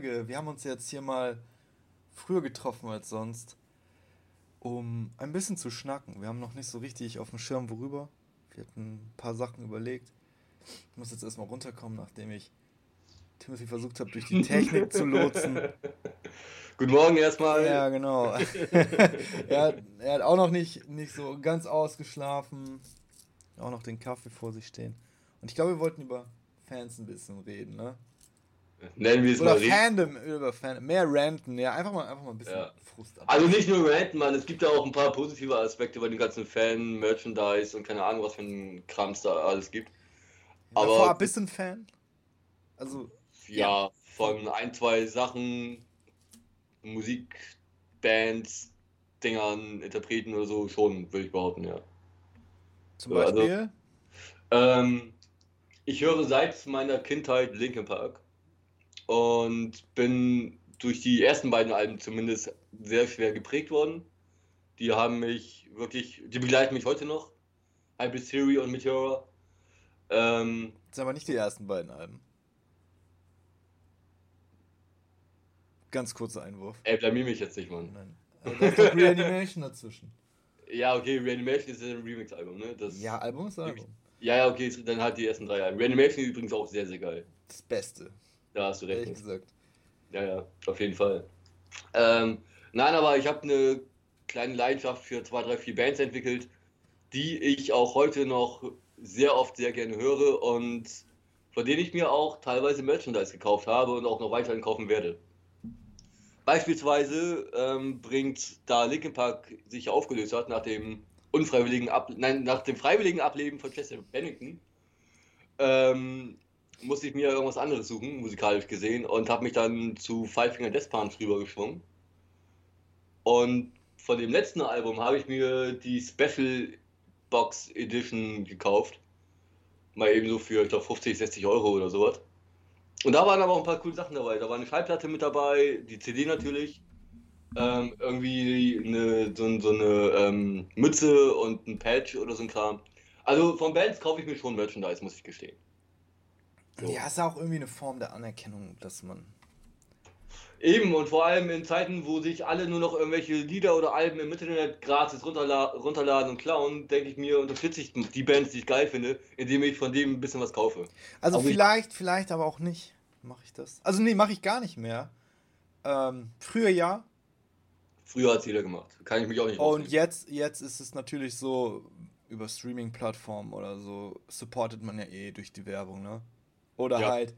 Folge. Wir haben uns jetzt hier mal früher getroffen als sonst, um ein bisschen zu schnacken. Wir haben noch nicht so richtig auf dem Schirm, worüber. Wir hatten ein paar Sachen überlegt. Ich muss jetzt erstmal runterkommen, nachdem ich Timothy versucht habe, durch die Technik zu lotsen. Guten Morgen erstmal. Ja, genau. er, hat, er hat auch noch nicht, nicht so ganz ausgeschlafen. Auch noch den Kaffee vor sich stehen. Und ich glaube, wir wollten über Fans ein bisschen reden, ne? Nennen wir es Oder mal Fandom, über Fandom. Mehr ranten, ja, einfach mal, einfach mal ein bisschen ja. Frust ab. Also nicht nur ranten, man, es gibt ja auch ein paar positive Aspekte bei den ganzen Fan, Merchandise und keine Ahnung, was für ein Kram es da alles gibt. Aber vorab bist du ein Fan? Also. Ja, ja, von ein, zwei Sachen, Musikbands, Dingern, Interpreten oder so, schon, würde ich behaupten, ja. Zum also, Beispiel? Also, ähm, ich höre seit meiner Kindheit Linkin Park und bin durch die ersten beiden Alben zumindest sehr schwer geprägt worden. Die haben mich wirklich, die begleiten mich heute noch. Hybrid Theory und Meteora. Ähm, das sind aber nicht die ersten beiden Alben. Ganz kurzer Einwurf. Ey, blamier mich jetzt nicht, Mann. Nein. Also, da ist doch Reanimation dazwischen. Ja, okay, Reanimation ist ein Remix-Album, ne? Das ja, Album ist Album. Ja, ja, okay, dann halt die ersten drei Alben. Reanimation ist übrigens auch sehr, sehr geil. Das Beste. Da hast du recht. Ehrlich gesagt. Ja, ja, auf jeden Fall. Ähm, nein, aber ich habe eine kleine Leidenschaft für zwei, drei, vier Bands entwickelt, die ich auch heute noch sehr oft sehr gerne höre und von denen ich mir auch teilweise Merchandise gekauft habe und auch noch weiterhin kaufen werde. Beispielsweise ähm, bringt, da Linkin Park sich aufgelöst hat nach dem unfreiwilligen Ab nein, nach dem freiwilligen Ableben von Chester Bennington, ähm, musste ich mir irgendwas anderes suchen, musikalisch gesehen, und habe mich dann zu Five Finger Death Punch rübergeschwungen. Und von dem letzten Album habe ich mir die Special Box Edition gekauft. Mal eben so für, ich glaube, 50, 60 Euro oder sowas. Und da waren aber auch ein paar coole Sachen dabei. Da war eine Schallplatte mit dabei, die CD natürlich. Ähm, irgendwie eine, so, so eine ähm, Mütze und ein Patch oder so ein Kram. Also von Bands kaufe ich mir schon Merchandise, muss ich gestehen. So. Ja, ist auch irgendwie eine Form der Anerkennung, dass man. Eben, und vor allem in Zeiten, wo sich alle nur noch irgendwelche Lieder oder Alben im Internet gratis runterla runterladen und klauen, denke ich mir, unterstütze ich die Bands, die ich geil finde, indem ich von dem ein bisschen was kaufe. Also aber vielleicht, vielleicht aber auch nicht, mache ich das. Also nee, mache ich gar nicht mehr. Ähm, früher ja. Früher hat es jeder gemacht. Kann ich mich auch nicht Und jetzt, jetzt ist es natürlich so, über Streaming-Plattformen oder so, supportet man ja eh durch die Werbung, ne? Oder ja. halt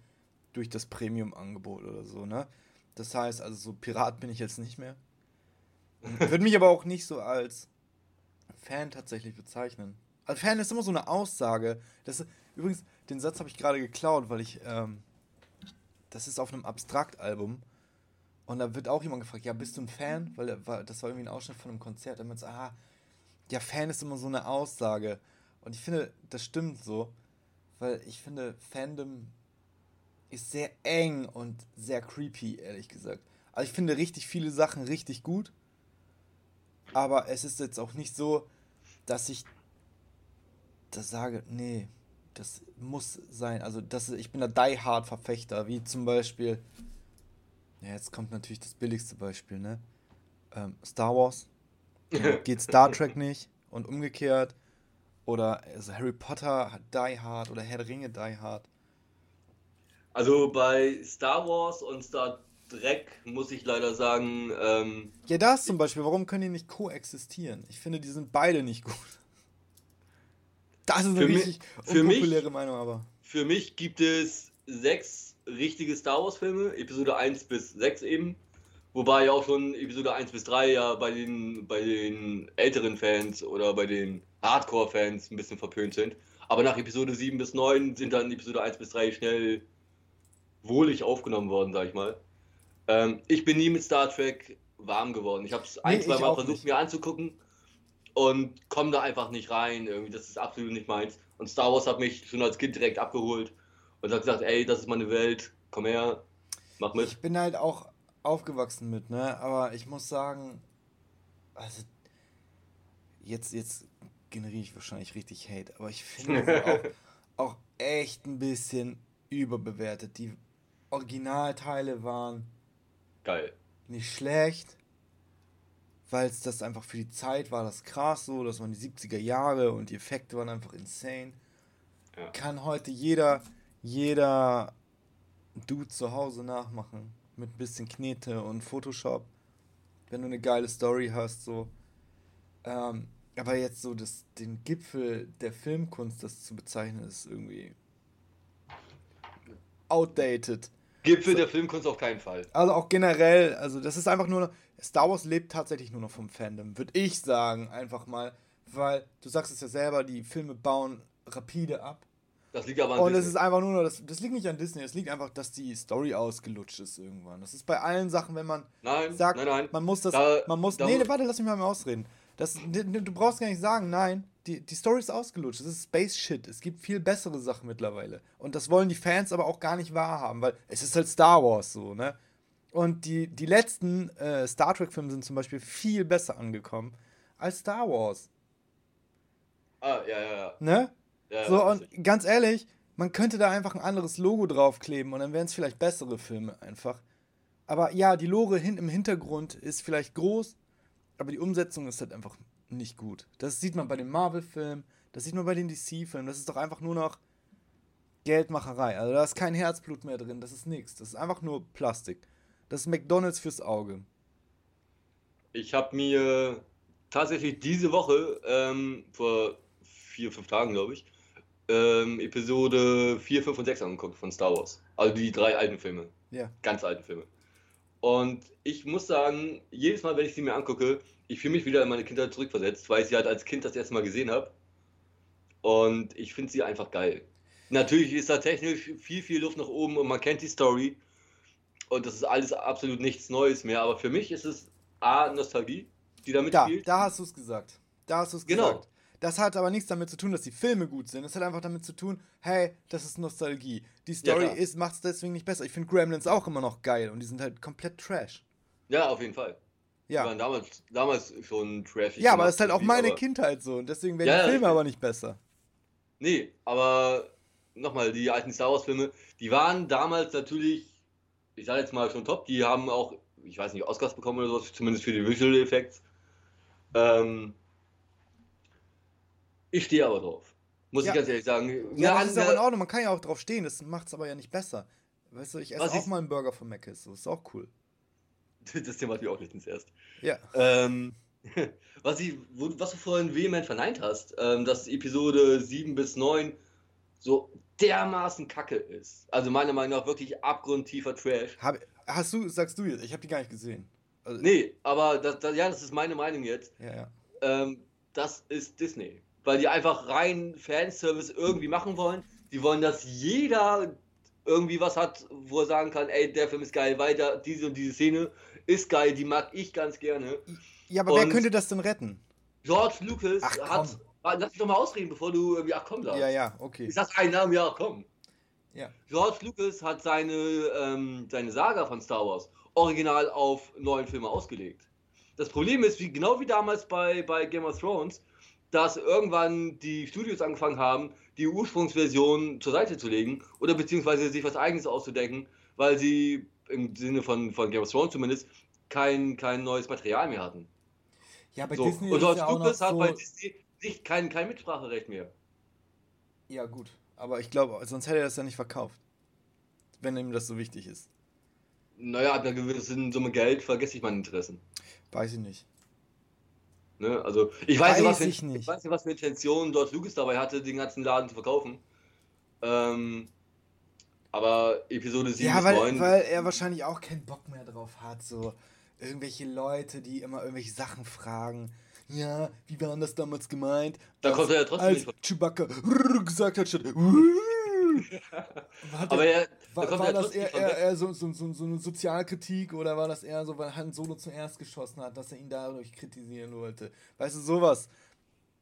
durch das Premium-Angebot oder so, ne? Das heißt, also so Pirat bin ich jetzt nicht mehr. Würde mich aber auch nicht so als Fan tatsächlich bezeichnen. Also Fan ist immer so eine Aussage. Das, übrigens, den Satz habe ich gerade geklaut, weil ich, ähm, das ist auf einem Abstrakt-Album. Und da wird auch jemand gefragt, ja, bist du ein Fan? Weil das war irgendwie ein Ausschnitt von einem Konzert. Da meint ah, ja, Fan ist immer so eine Aussage. Und ich finde, das stimmt so. Weil ich finde, Fandom ist sehr eng und sehr creepy, ehrlich gesagt. Also ich finde richtig viele Sachen richtig gut, aber es ist jetzt auch nicht so, dass ich das sage, nee, das muss sein. Also das, ich bin der Die Hard Verfechter, wie zum Beispiel, ja, jetzt kommt natürlich das billigste Beispiel, ne? Ähm, Star Wars geht Star Trek nicht und umgekehrt. Oder also Harry Potter Die Hard oder Herr der Ringe Die Hard. Also bei Star Wars und Star Trek muss ich leider sagen. Ähm, ja, das zum Beispiel. Warum können die nicht koexistieren? Ich finde, die sind beide nicht gut. Das ist eine richtig mich, unpopuläre mich, Meinung, aber. Für mich gibt es sechs richtige Star Wars-Filme, Episode 1 bis 6 eben. Wobei ja auch schon Episode 1 bis 3 ja bei den, bei den älteren Fans oder bei den Hardcore-Fans ein bisschen verpönt sind. Aber nach Episode 7 bis 9 sind dann Episode 1 bis 3 schnell wohlig aufgenommen worden, sag ich mal. Ähm, ich bin nie mit Star Trek warm geworden. Ich habe es ein, nee, zwei Mal versucht, nicht. mir anzugucken und komme da einfach nicht rein. Irgendwie, das ist absolut nicht meins. Und Star Wars hat mich schon als Kind direkt abgeholt und hat gesagt, ey, das ist meine Welt, komm her, mach mit. Ich bin halt auch aufgewachsen mit, ne? Aber ich muss sagen, also jetzt, jetzt generiere ich wahrscheinlich richtig Hate, aber ich finde auch, auch echt ein bisschen überbewertet. Die Originalteile waren geil. Nicht schlecht, weil es das einfach für die Zeit war, das krass so, das waren die 70er Jahre und die Effekte waren einfach insane. Ja. Kann heute jeder, jeder Dude zu Hause nachmachen. Mit ein bisschen Knete und Photoshop. Wenn du eine geile Story hast, so. Ähm, aber jetzt so das, den Gipfel der Filmkunst, das zu bezeichnen, ist irgendwie outdated. Gipfel so. der Filmkunst auf keinen Fall. Also auch generell, also das ist einfach nur, Star Wars lebt tatsächlich nur noch vom Fandom, würde ich sagen, einfach mal, weil du sagst es ja selber, die Filme bauen rapide ab. Das liegt aber an Und es ist einfach nur, das, das liegt nicht an Disney, es liegt einfach, dass die Story ausgelutscht ist irgendwann. Das ist bei allen Sachen, wenn man nein, sagt, nein, nein. man muss das, da, man muss, da, nee, warte, lass mich mal ausreden. Das, du brauchst gar nicht sagen, nein, die, die Story ist ausgelutscht. Es ist Space Shit. Es gibt viel bessere Sachen mittlerweile. Und das wollen die Fans aber auch gar nicht wahrhaben, weil es ist halt Star Wars so, ne? Und die, die letzten äh, Star Trek-Filme sind zum Beispiel viel besser angekommen als Star Wars. Ah, ja, ja, ja. Ne? Ja, so, und ich. ganz ehrlich, man könnte da einfach ein anderes Logo draufkleben und dann wären es vielleicht bessere Filme einfach. Aber ja, die Lore hin im Hintergrund ist vielleicht groß, aber die Umsetzung ist halt einfach nicht gut. Das sieht man bei den Marvel-Filmen, das sieht man bei den DC-Filmen. Das ist doch einfach nur noch Geldmacherei. Also da ist kein Herzblut mehr drin, das ist nichts. Das ist einfach nur Plastik. Das ist McDonalds fürs Auge. Ich habe mir tatsächlich diese Woche, ähm, vor vier, fünf Tagen, glaube ich, ähm, Episode 4, 5 und 6 angeguckt von Star Wars. Also die drei alten Filme. Ja. Ganz alten Filme. Und ich muss sagen, jedes Mal, wenn ich sie mir angucke, ich fühle mich wieder in meine Kindheit zurückversetzt, weil ich sie halt als Kind das erste Mal gesehen habe. Und ich finde sie einfach geil. Natürlich ist da technisch viel, viel Luft nach oben und man kennt die Story. Und das ist alles absolut nichts Neues mehr. Aber für mich ist es A, Nostalgie, die damit da, spielt. Da hast du es gesagt. Da hast du es genau. gesagt. Das hat aber nichts damit zu tun, dass die Filme gut sind. Das hat einfach damit zu tun, hey, das ist Nostalgie. Die Story ja, macht es deswegen nicht besser. Ich finde Gremlins auch immer noch geil und die sind halt komplett trash. Ja, auf jeden Fall. Ja. Die waren damals, damals schon trashig. Ja, aber das ist halt auch meine. Kindheit so und deswegen werden ja, die Filme ja, aber nicht besser. Nee, aber nochmal, die alten Star Wars Filme, die waren damals natürlich, ich sage jetzt mal schon top, die haben auch, ich weiß nicht, Oscars bekommen oder so, zumindest für die Visual Effects. Ähm, ich stehe aber drauf. Muss ja. ich ganz ehrlich sagen. Ja, das ist aber in Ordnung, man kann ja auch drauf stehen, das macht es aber ja nicht besser. Weißt du, ich esse auch ich... mal einen Burger von Mc's, so ist auch cool. Das Thema hatte ich auch letztens erst. Ja. Ähm, was, ich, was du vorhin vehement verneint hast, ähm, dass Episode 7 bis 9 so dermaßen kacke ist. Also meiner Meinung nach wirklich abgrundtiefer Trash. Hab, hast du, sagst du jetzt, ich habe die gar nicht gesehen. Also, nee, aber das, das, ja, das ist meine Meinung jetzt. Ja, ja. Ähm, das ist Disney. Weil die einfach rein Fanservice irgendwie machen wollen. Die wollen, dass jeder irgendwie was hat, wo er sagen kann, ey, der Film ist geil, weiter, diese und diese Szene ist geil, die mag ich ganz gerne. Ja, aber und wer könnte das denn retten? George Lucas ach, hat. Lass mich doch mal ausreden, bevor du irgendwie, ach komm, sagst. Ja, ja, okay. Ich sag einen Namen, ja, komm. Ja. George Lucas hat seine, ähm, seine Saga von Star Wars original auf neuen Filme ausgelegt. Das Problem ist, wie, genau wie damals bei, bei Game of Thrones, dass irgendwann die Studios angefangen haben, die Ursprungsversion zur Seite zu legen oder beziehungsweise sich was eigenes auszudenken, weil sie im Sinne von, von Game of Thrones zumindest kein, kein neues Material mehr hatten. Ja, bei so. Disney Und George ja Lucas hat so bei Disney nicht kein, kein Mitspracherecht mehr. Ja, gut. Aber ich glaube, sonst hätte er das ja nicht verkauft. Wenn ihm das so wichtig ist. Naja, ab einer gewissen Summe Geld vergesse ich meine Interessen. Weiß ich nicht. Ne? Also, ich weiß, weiß, nicht, was für, ich, ich weiß nicht, was für Intentionen dort Lucas dabei hatte, den ganzen Laden zu verkaufen. Ähm, aber Episode 7 ja, weil, 9... weil er wahrscheinlich auch keinen Bock mehr drauf hat, so irgendwelche Leute, die immer irgendwelche Sachen fragen. Ja, wie war das damals gemeint? Da als, konnte er trotzdem als nicht... Chewbacca gesagt hat statt... aber er, war, war ja das eher, eher, eher so, so, so, so, eine Sozialkritik oder war das eher so, weil Han Solo zuerst geschossen hat, dass er ihn dadurch kritisieren wollte? Weißt du, sowas.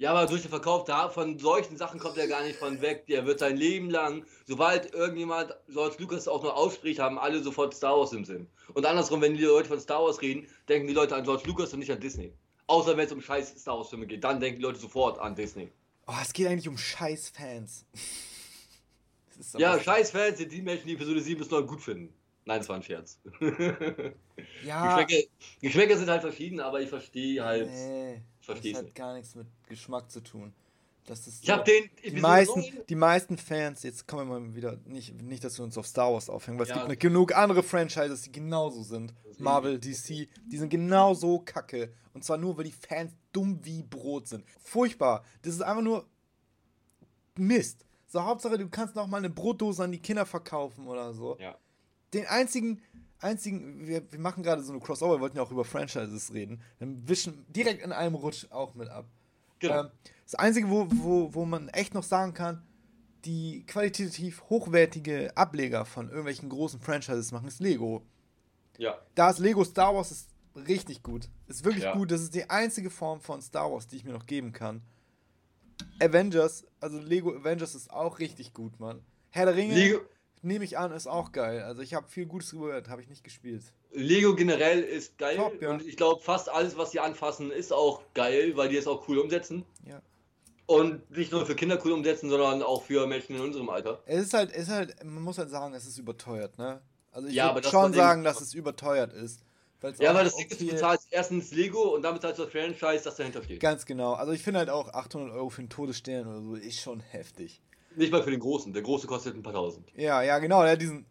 Ja, aber durch den Verkauf da, von solchen Sachen kommt er gar nicht von weg. Der wird sein Leben lang, sobald irgendjemand George Lucas auch nur ausspricht, haben alle sofort Star Wars im Sinn. Und andersrum, wenn die Leute von Star Wars reden, denken die Leute an George Lucas und nicht an Disney. Außer wenn es um scheiß Star Wars Filme geht, dann denken die Leute sofort an Disney. Oh, es geht eigentlich um scheiß Fans. Ja, scheiß Fans sind die Menschen, die Episode 7 bis 9 gut finden. Nein, es war ein Scherz. ja. Geschmäcker, Geschmäcker, sind halt verschieden, aber ich verstehe halt. Nee, verstehe das hat gar nichts mit Geschmack zu tun. Das ist ich habe den die meisten, die meisten Fans, jetzt kommen wir mal wieder, nicht, nicht, dass wir uns auf Star Wars aufhängen, weil ja. es gibt genug andere Franchises, die genauso sind. Marvel, DC, die sind genauso kacke. Und zwar nur, weil die Fans dumm wie Brot sind. Furchtbar. Das ist einfach nur Mist. So, Hauptsache, du kannst noch mal eine Brotdose an die Kinder verkaufen oder so. Ja. Den einzigen, einzigen, wir, wir machen gerade so eine Crossover, wir wollten ja auch über Franchises reden. Dann wischen direkt in einem Rutsch auch mit ab. Genau. Ähm, das Einzige, wo, wo, wo man echt noch sagen kann, die qualitativ hochwertige Ableger von irgendwelchen großen Franchises machen, ist Lego. Ja. Da ist Lego Star Wars ist richtig gut. Ist wirklich ja. gut. Das ist die einzige Form von Star Wars, die ich mir noch geben kann. Avengers, also Lego Avengers ist auch richtig gut, Mann. Herr der Ringe, nehme ich an, ist auch geil. Also ich habe viel Gutes gehört, habe ich nicht gespielt. Lego generell ist geil Top, ja. und ich glaube fast alles, was sie anfassen, ist auch geil, weil die es auch cool umsetzen. Ja. Und nicht nur für Kinder cool umsetzen, sondern auch für Menschen in unserem Alter. Es ist halt, ist halt, man muss halt sagen, es ist überteuert, ne? Also ich ja, würde schon sagen, dass es überteuert ist. Ja, weil das Ding ist, du bezahlst erstens Lego und dann bezahlst du das Franchise, das dahinter steht. Ganz genau. Also ich finde halt auch 800 Euro für einen Todesstern oder so ist schon heftig. Nicht mal für den großen. Der große kostet ein paar tausend. Ja, ja, genau. Der diesen.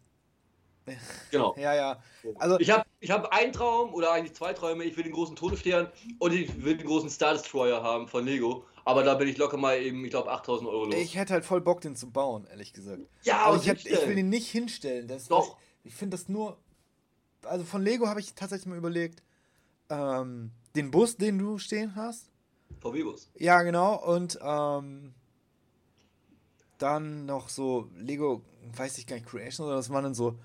Genau. ja, ja. Also ich habe ich hab einen Traum oder eigentlich zwei Träume. Ich will den großen Todesstern und ich will den großen Star Destroyer haben von Lego. Aber da bin ich locker mal eben, ich glaube, 8000 Euro los. Ich hätte halt voll Bock, den zu bauen, ehrlich gesagt. Ja, aber ich, hätt, ich will den nicht hinstellen. Das Doch. Ich, ich finde das nur. Also von Lego habe ich tatsächlich mal überlegt, ähm, den Bus, den du stehen hast. VW-Bus. Ja, genau. Und ähm, dann noch so Lego, weiß ich gar nicht, Creation oder das waren dann so,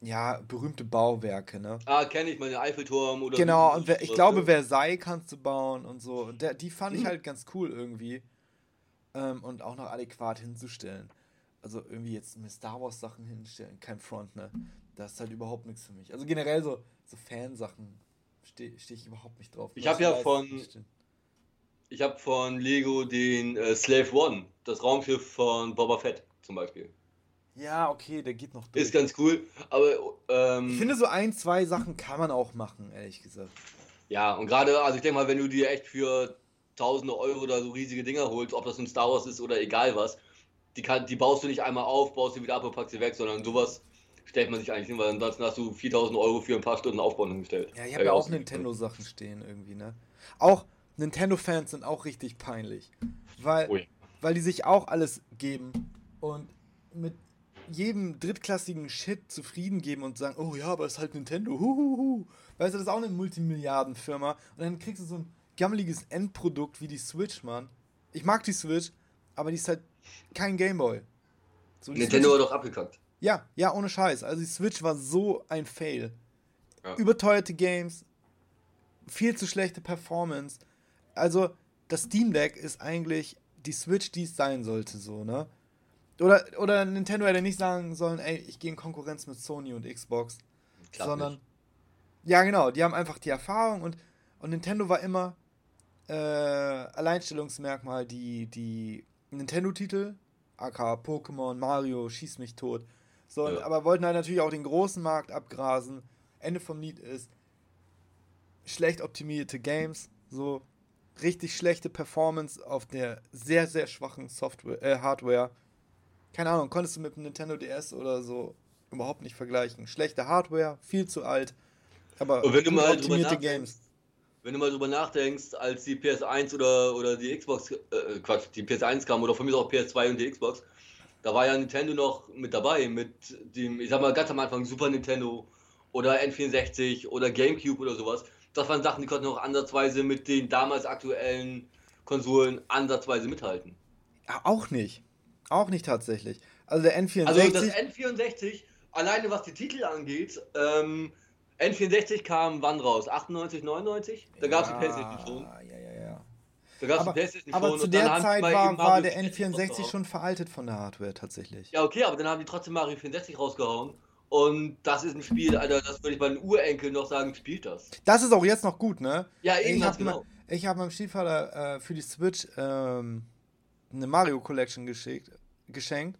ja, berühmte Bauwerke, ne? Ah, kenne ich, meine Eiffelturm oder. Genau, und wer, ich glaube, Versailles kannst du bauen und so. Und der, die fand ich halt ganz cool irgendwie. Ähm, und auch noch adäquat hinzustellen. Also irgendwie jetzt mit Star Wars Sachen hinstellen, kein Front, ne? Das ist halt überhaupt nichts für mich. Also generell so, so Fansachen stehe steh ich überhaupt nicht drauf. Ich habe ja von. Ich habe von Lego den äh, Slave One, das Raumschiff von Boba Fett zum Beispiel. Ja, okay, der geht noch durch. Ist ganz cool, aber. Ähm, ich finde, so ein, zwei Sachen kann man auch machen, ehrlich gesagt. Ja, und gerade, also ich denke mal, wenn du dir echt für tausende Euro oder so riesige Dinger holst, ob das ein Star Wars ist oder egal was, die, kann, die baust du nicht einmal auf, baust sie wieder ab und packst sie weg, sondern sowas stellt man sich eigentlich hin, weil ansonsten hast du 4000 Euro für ein paar Stunden Aufbauen hingestellt. Ja, ich habe ja auch Nintendo-Sachen stehen irgendwie, ne? Auch Nintendo-Fans sind auch richtig peinlich. Weil, weil die sich auch alles geben und mit jedem drittklassigen Shit zufrieden geben und sagen, oh ja, aber es ist halt Nintendo. Huhuhu. Weißt du, das ist auch eine Multimilliardenfirma. Und dann kriegst du so ein gammeliges Endprodukt wie die Switch, Mann. Ich mag die Switch, aber die ist halt kein Gameboy. So, Nintendo Switch, hat doch abgekackt. Ja, ja, ohne Scheiß. Also die Switch war so ein Fail. Ja. Überteuerte Games, viel zu schlechte Performance. Also das Steam Deck ist eigentlich die Switch, die es sein sollte, so, ne? Oder, oder Nintendo hätte nicht sagen sollen, ey, ich gehe in Konkurrenz mit Sony und Xbox. Klappt sondern. Nicht. Ja, genau, die haben einfach die Erfahrung und, und Nintendo war immer äh, Alleinstellungsmerkmal die, die Nintendo-Titel, aka Pokémon, Mario, Schieß mich tot. So, ja. aber wollten halt natürlich auch den großen Markt abgrasen. Ende vom Lied ist schlecht optimierte Games, so richtig schlechte Performance auf der sehr, sehr schwachen Software, äh, Hardware keine Ahnung, konntest du mit dem Nintendo DS oder so überhaupt nicht vergleichen. Schlechte Hardware, viel zu alt, aber wenn du mal optimierte Games. Wenn du mal drüber nachdenkst, als die PS1 oder, oder die Xbox, äh, Quatsch, die PS1 kam oder von mir auch PS2 und die Xbox, da war ja Nintendo noch mit dabei, mit dem, ich sag mal ganz am Anfang Super Nintendo oder N64 oder Gamecube oder sowas. Das waren Sachen, die konnten auch ansatzweise mit den damals aktuellen Konsolen ansatzweise mithalten. Ja, auch nicht. Auch nicht tatsächlich. Also der N64. Also das N64, alleine was die Titel angeht, ähm, N64 kam wann raus? 98, 99? Da gab es ja, die PlayStation schon. Ja, ja, ja. Da gab es die PlayStation aber. Aber zu der Zeit war, war der N64 schon veraltet von der Hardware tatsächlich. Ja, okay, aber dann haben die trotzdem Mario 64 rausgehauen. Und das ist ein Spiel, Alter, das würde ich meinen Urenkel noch sagen, spielt das. Das ist auch jetzt noch gut, ne? Ja, eben, ich habe genau. hab meinem Stiefvater äh, für die Switch ähm, eine Mario Collection geschickt, geschenkt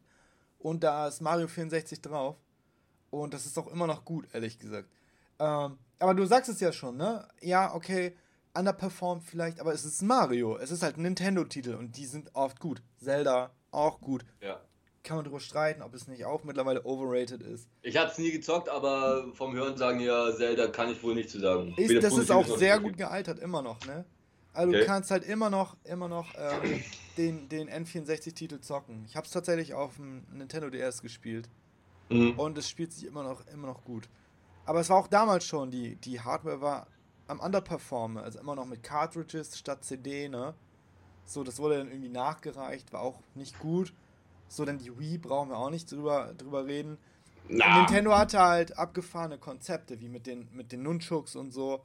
und da ist Mario 64 drauf. Und das ist auch immer noch gut, ehrlich gesagt. Ähm, aber du sagst es ja schon, ne? Ja, okay, underperformed vielleicht, aber es ist Mario. Es ist halt ein Nintendo-Titel und die sind oft gut. Zelda auch gut. Ja. Kann man darüber streiten, ob es nicht auch mittlerweile overrated ist. Ich habe es nie gezockt, aber vom Hören sagen ja, Zelda kann ich wohl nicht zu sagen. Ist, das ist auch sehr gut gealtert, immer noch, ne? Also okay. du kannst halt immer noch, immer noch ähm, den, den N64-Titel zocken. Ich habe es tatsächlich auf dem Nintendo DS gespielt. Mhm. Und es spielt sich immer noch, immer noch gut. Aber es war auch damals schon, die, die Hardware war am Underperformen, also immer noch mit Cartridges statt CD, ne? So, das wurde dann irgendwie nachgereicht, war auch nicht gut. So, denn die Wii brauchen wir auch nicht drüber, drüber reden. Nintendo hatte halt abgefahrene Konzepte, wie mit den, mit den Nunchuks und so.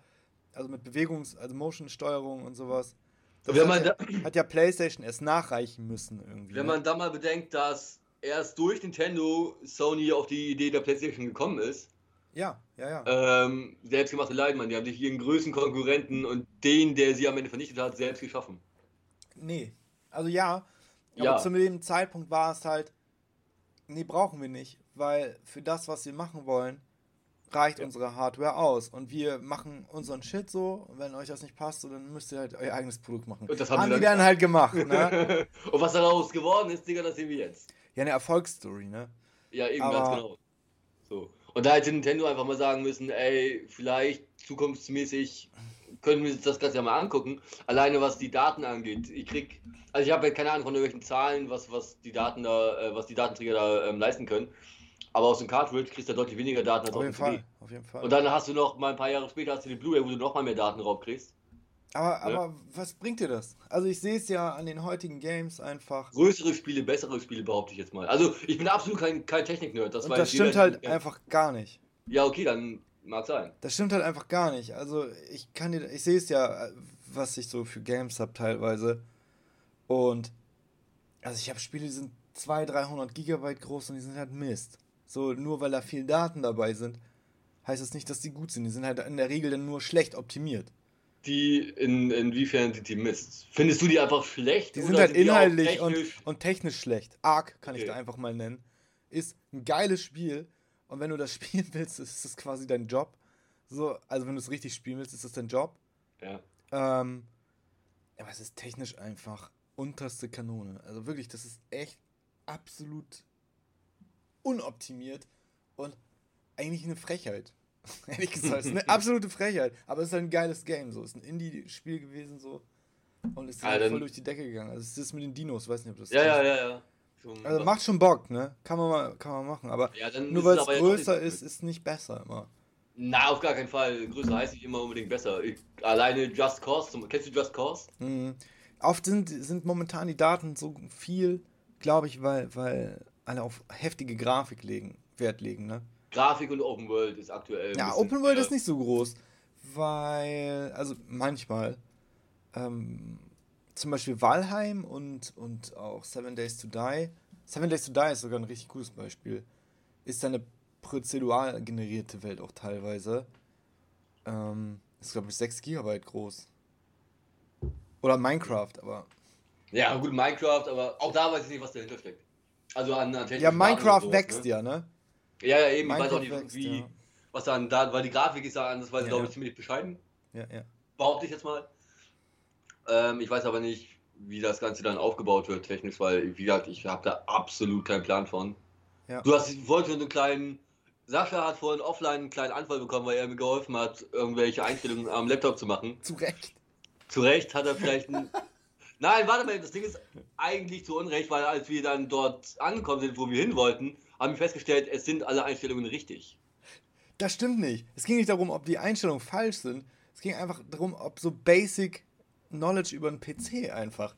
Also mit Bewegungs-, also Motion-Steuerung und sowas. Das hat, ja, hat ja PlayStation erst nachreichen müssen irgendwie. Wenn ne? man da mal bedenkt, dass erst durch Nintendo Sony auf die Idee der PlayStation gekommen ist. Ja, ja, ja. Ähm, selbstgemachte Leidmann, die haben sich ihren größten Konkurrenten und den, der sie am Ende vernichtet hat, selbst geschaffen. Nee. Also ja, ja. aber zu dem Zeitpunkt war es halt, nee, brauchen wir nicht, weil für das, was wir machen wollen, reicht ja. unsere Hardware aus. Und wir machen unseren Shit so. Und wenn euch das nicht passt, so, dann müsst ihr halt euer eigenes Produkt machen. Und das haben, haben die dann, dann halt gemacht. Ne? und was daraus geworden ist, Digga, das sehen wir jetzt. Ja, eine Erfolgsstory, ne? Ja, eben Aber ganz genau. So. Und da hätte Nintendo einfach mal sagen müssen, ey, vielleicht zukunftsmäßig können wir uns das Ganze ja mal angucken. Alleine was die Daten angeht. Ich krieg, also ich habe ja keine Ahnung von irgendwelchen Zahlen, was, was die Daten da, äh, was die Datenträger da ähm, leisten können. Aber aus dem Cartridge kriegst du deutlich weniger Daten als auf jeden Fall, auf jeden Fall. Und dann hast du noch mal ein paar Jahre später hast du die Blu-ray, wo du noch mal mehr Datenraub kriegst. Aber, aber was bringt dir das? Also ich sehe es ja an den heutigen Games einfach. Größere Spiele, bessere Spiele behaupte ich jetzt mal. Also ich bin absolut kein, kein Technik-Nerd. Das, das stimmt halt einfach gar nicht. Ja, okay, dann mag sein. Das stimmt halt einfach gar nicht. Also ich kann dir, ich sehe es ja, was ich so für Games habe teilweise. Und also ich habe Spiele, die sind 200, 300 Gigabyte groß und die sind halt Mist. So, nur weil da viel Daten dabei sind, heißt das nicht, dass die gut sind. Die sind halt in der Regel dann nur schlecht optimiert. Die, in, inwiefern sind die Mist? Findest du die einfach schlecht? Die sind halt sind inhaltlich und, und technisch schlecht. Ark kann okay. ich da einfach mal nennen. Ist ein geiles Spiel. Und wenn du das spielen willst, ist das quasi dein Job. So, also wenn du es richtig spielen willst, ist das dein Job. Ja. Ähm, aber es ist technisch einfach unterste Kanone. Also wirklich, das ist echt absolut unoptimiert und eigentlich eine Frechheit. Ehrlich gesagt, es ist eine absolute Frechheit. Aber es ist halt ein geiles Game. So. Es ist ein Indie-Spiel gewesen so. Und es ist halt voll durch die Decke gegangen. Also es ist mit den Dinos, weiß nicht, ob das. Ja, ja, ja, ja. Also macht schon Bock, ne? Kann man mal, kann man machen. Aber ja, nur weil es größer ist, ist nicht besser immer. Na, auf gar keinen Fall. Größer heißt nicht immer unbedingt besser. Ich, alleine Just Cause, kennst du Just Cause? Mhm. Oft sind, sind momentan die Daten so viel, glaube ich, weil, weil alle auf heftige Grafik legen, Wert legen, ne? Grafik und Open World ist aktuell. Ja, Open World ist nicht so groß, weil, also manchmal, ähm, zum Beispiel Valheim und, und auch Seven Days to Die. Seven Days to Die ist sogar ein richtig cooles Beispiel. Ist eine prozedural generierte Welt auch teilweise. Ähm, ist, glaube ich, 6 GB groß. Oder Minecraft, aber. Ja, gut, Minecraft, aber auch da weiß ich nicht, was dahinter steckt. Also an, an Ja, Minecraft sowas, wächst ne? ja, ne? Ja, ja, eben, ich weiß auch nicht, wächst, wie, ja. was dann da, weil die Grafik ist ja anders, weil ja, glaube ich, ziemlich bescheiden. Ja, ja. Behaupte ich jetzt mal. Ähm, ich weiß aber nicht, wie das Ganze dann aufgebaut wird, technisch, weil, wie gesagt, ich habe da absolut keinen Plan von. Ja. Du hast vorhin schon einen kleinen. Sascha hat vorhin offline einen kleinen Anfall bekommen, weil er mir geholfen hat, irgendwelche Einstellungen am Laptop zu machen. Zu Recht. Zu Recht hat er vielleicht einen Nein, warte mal, das Ding ist eigentlich zu Unrecht, weil als wir dann dort angekommen sind, wo wir hin wollten, haben wir festgestellt, es sind alle Einstellungen richtig. Das stimmt nicht. Es ging nicht darum, ob die Einstellungen falsch sind. Es ging einfach darum, ob so Basic Knowledge über einen PC einfach.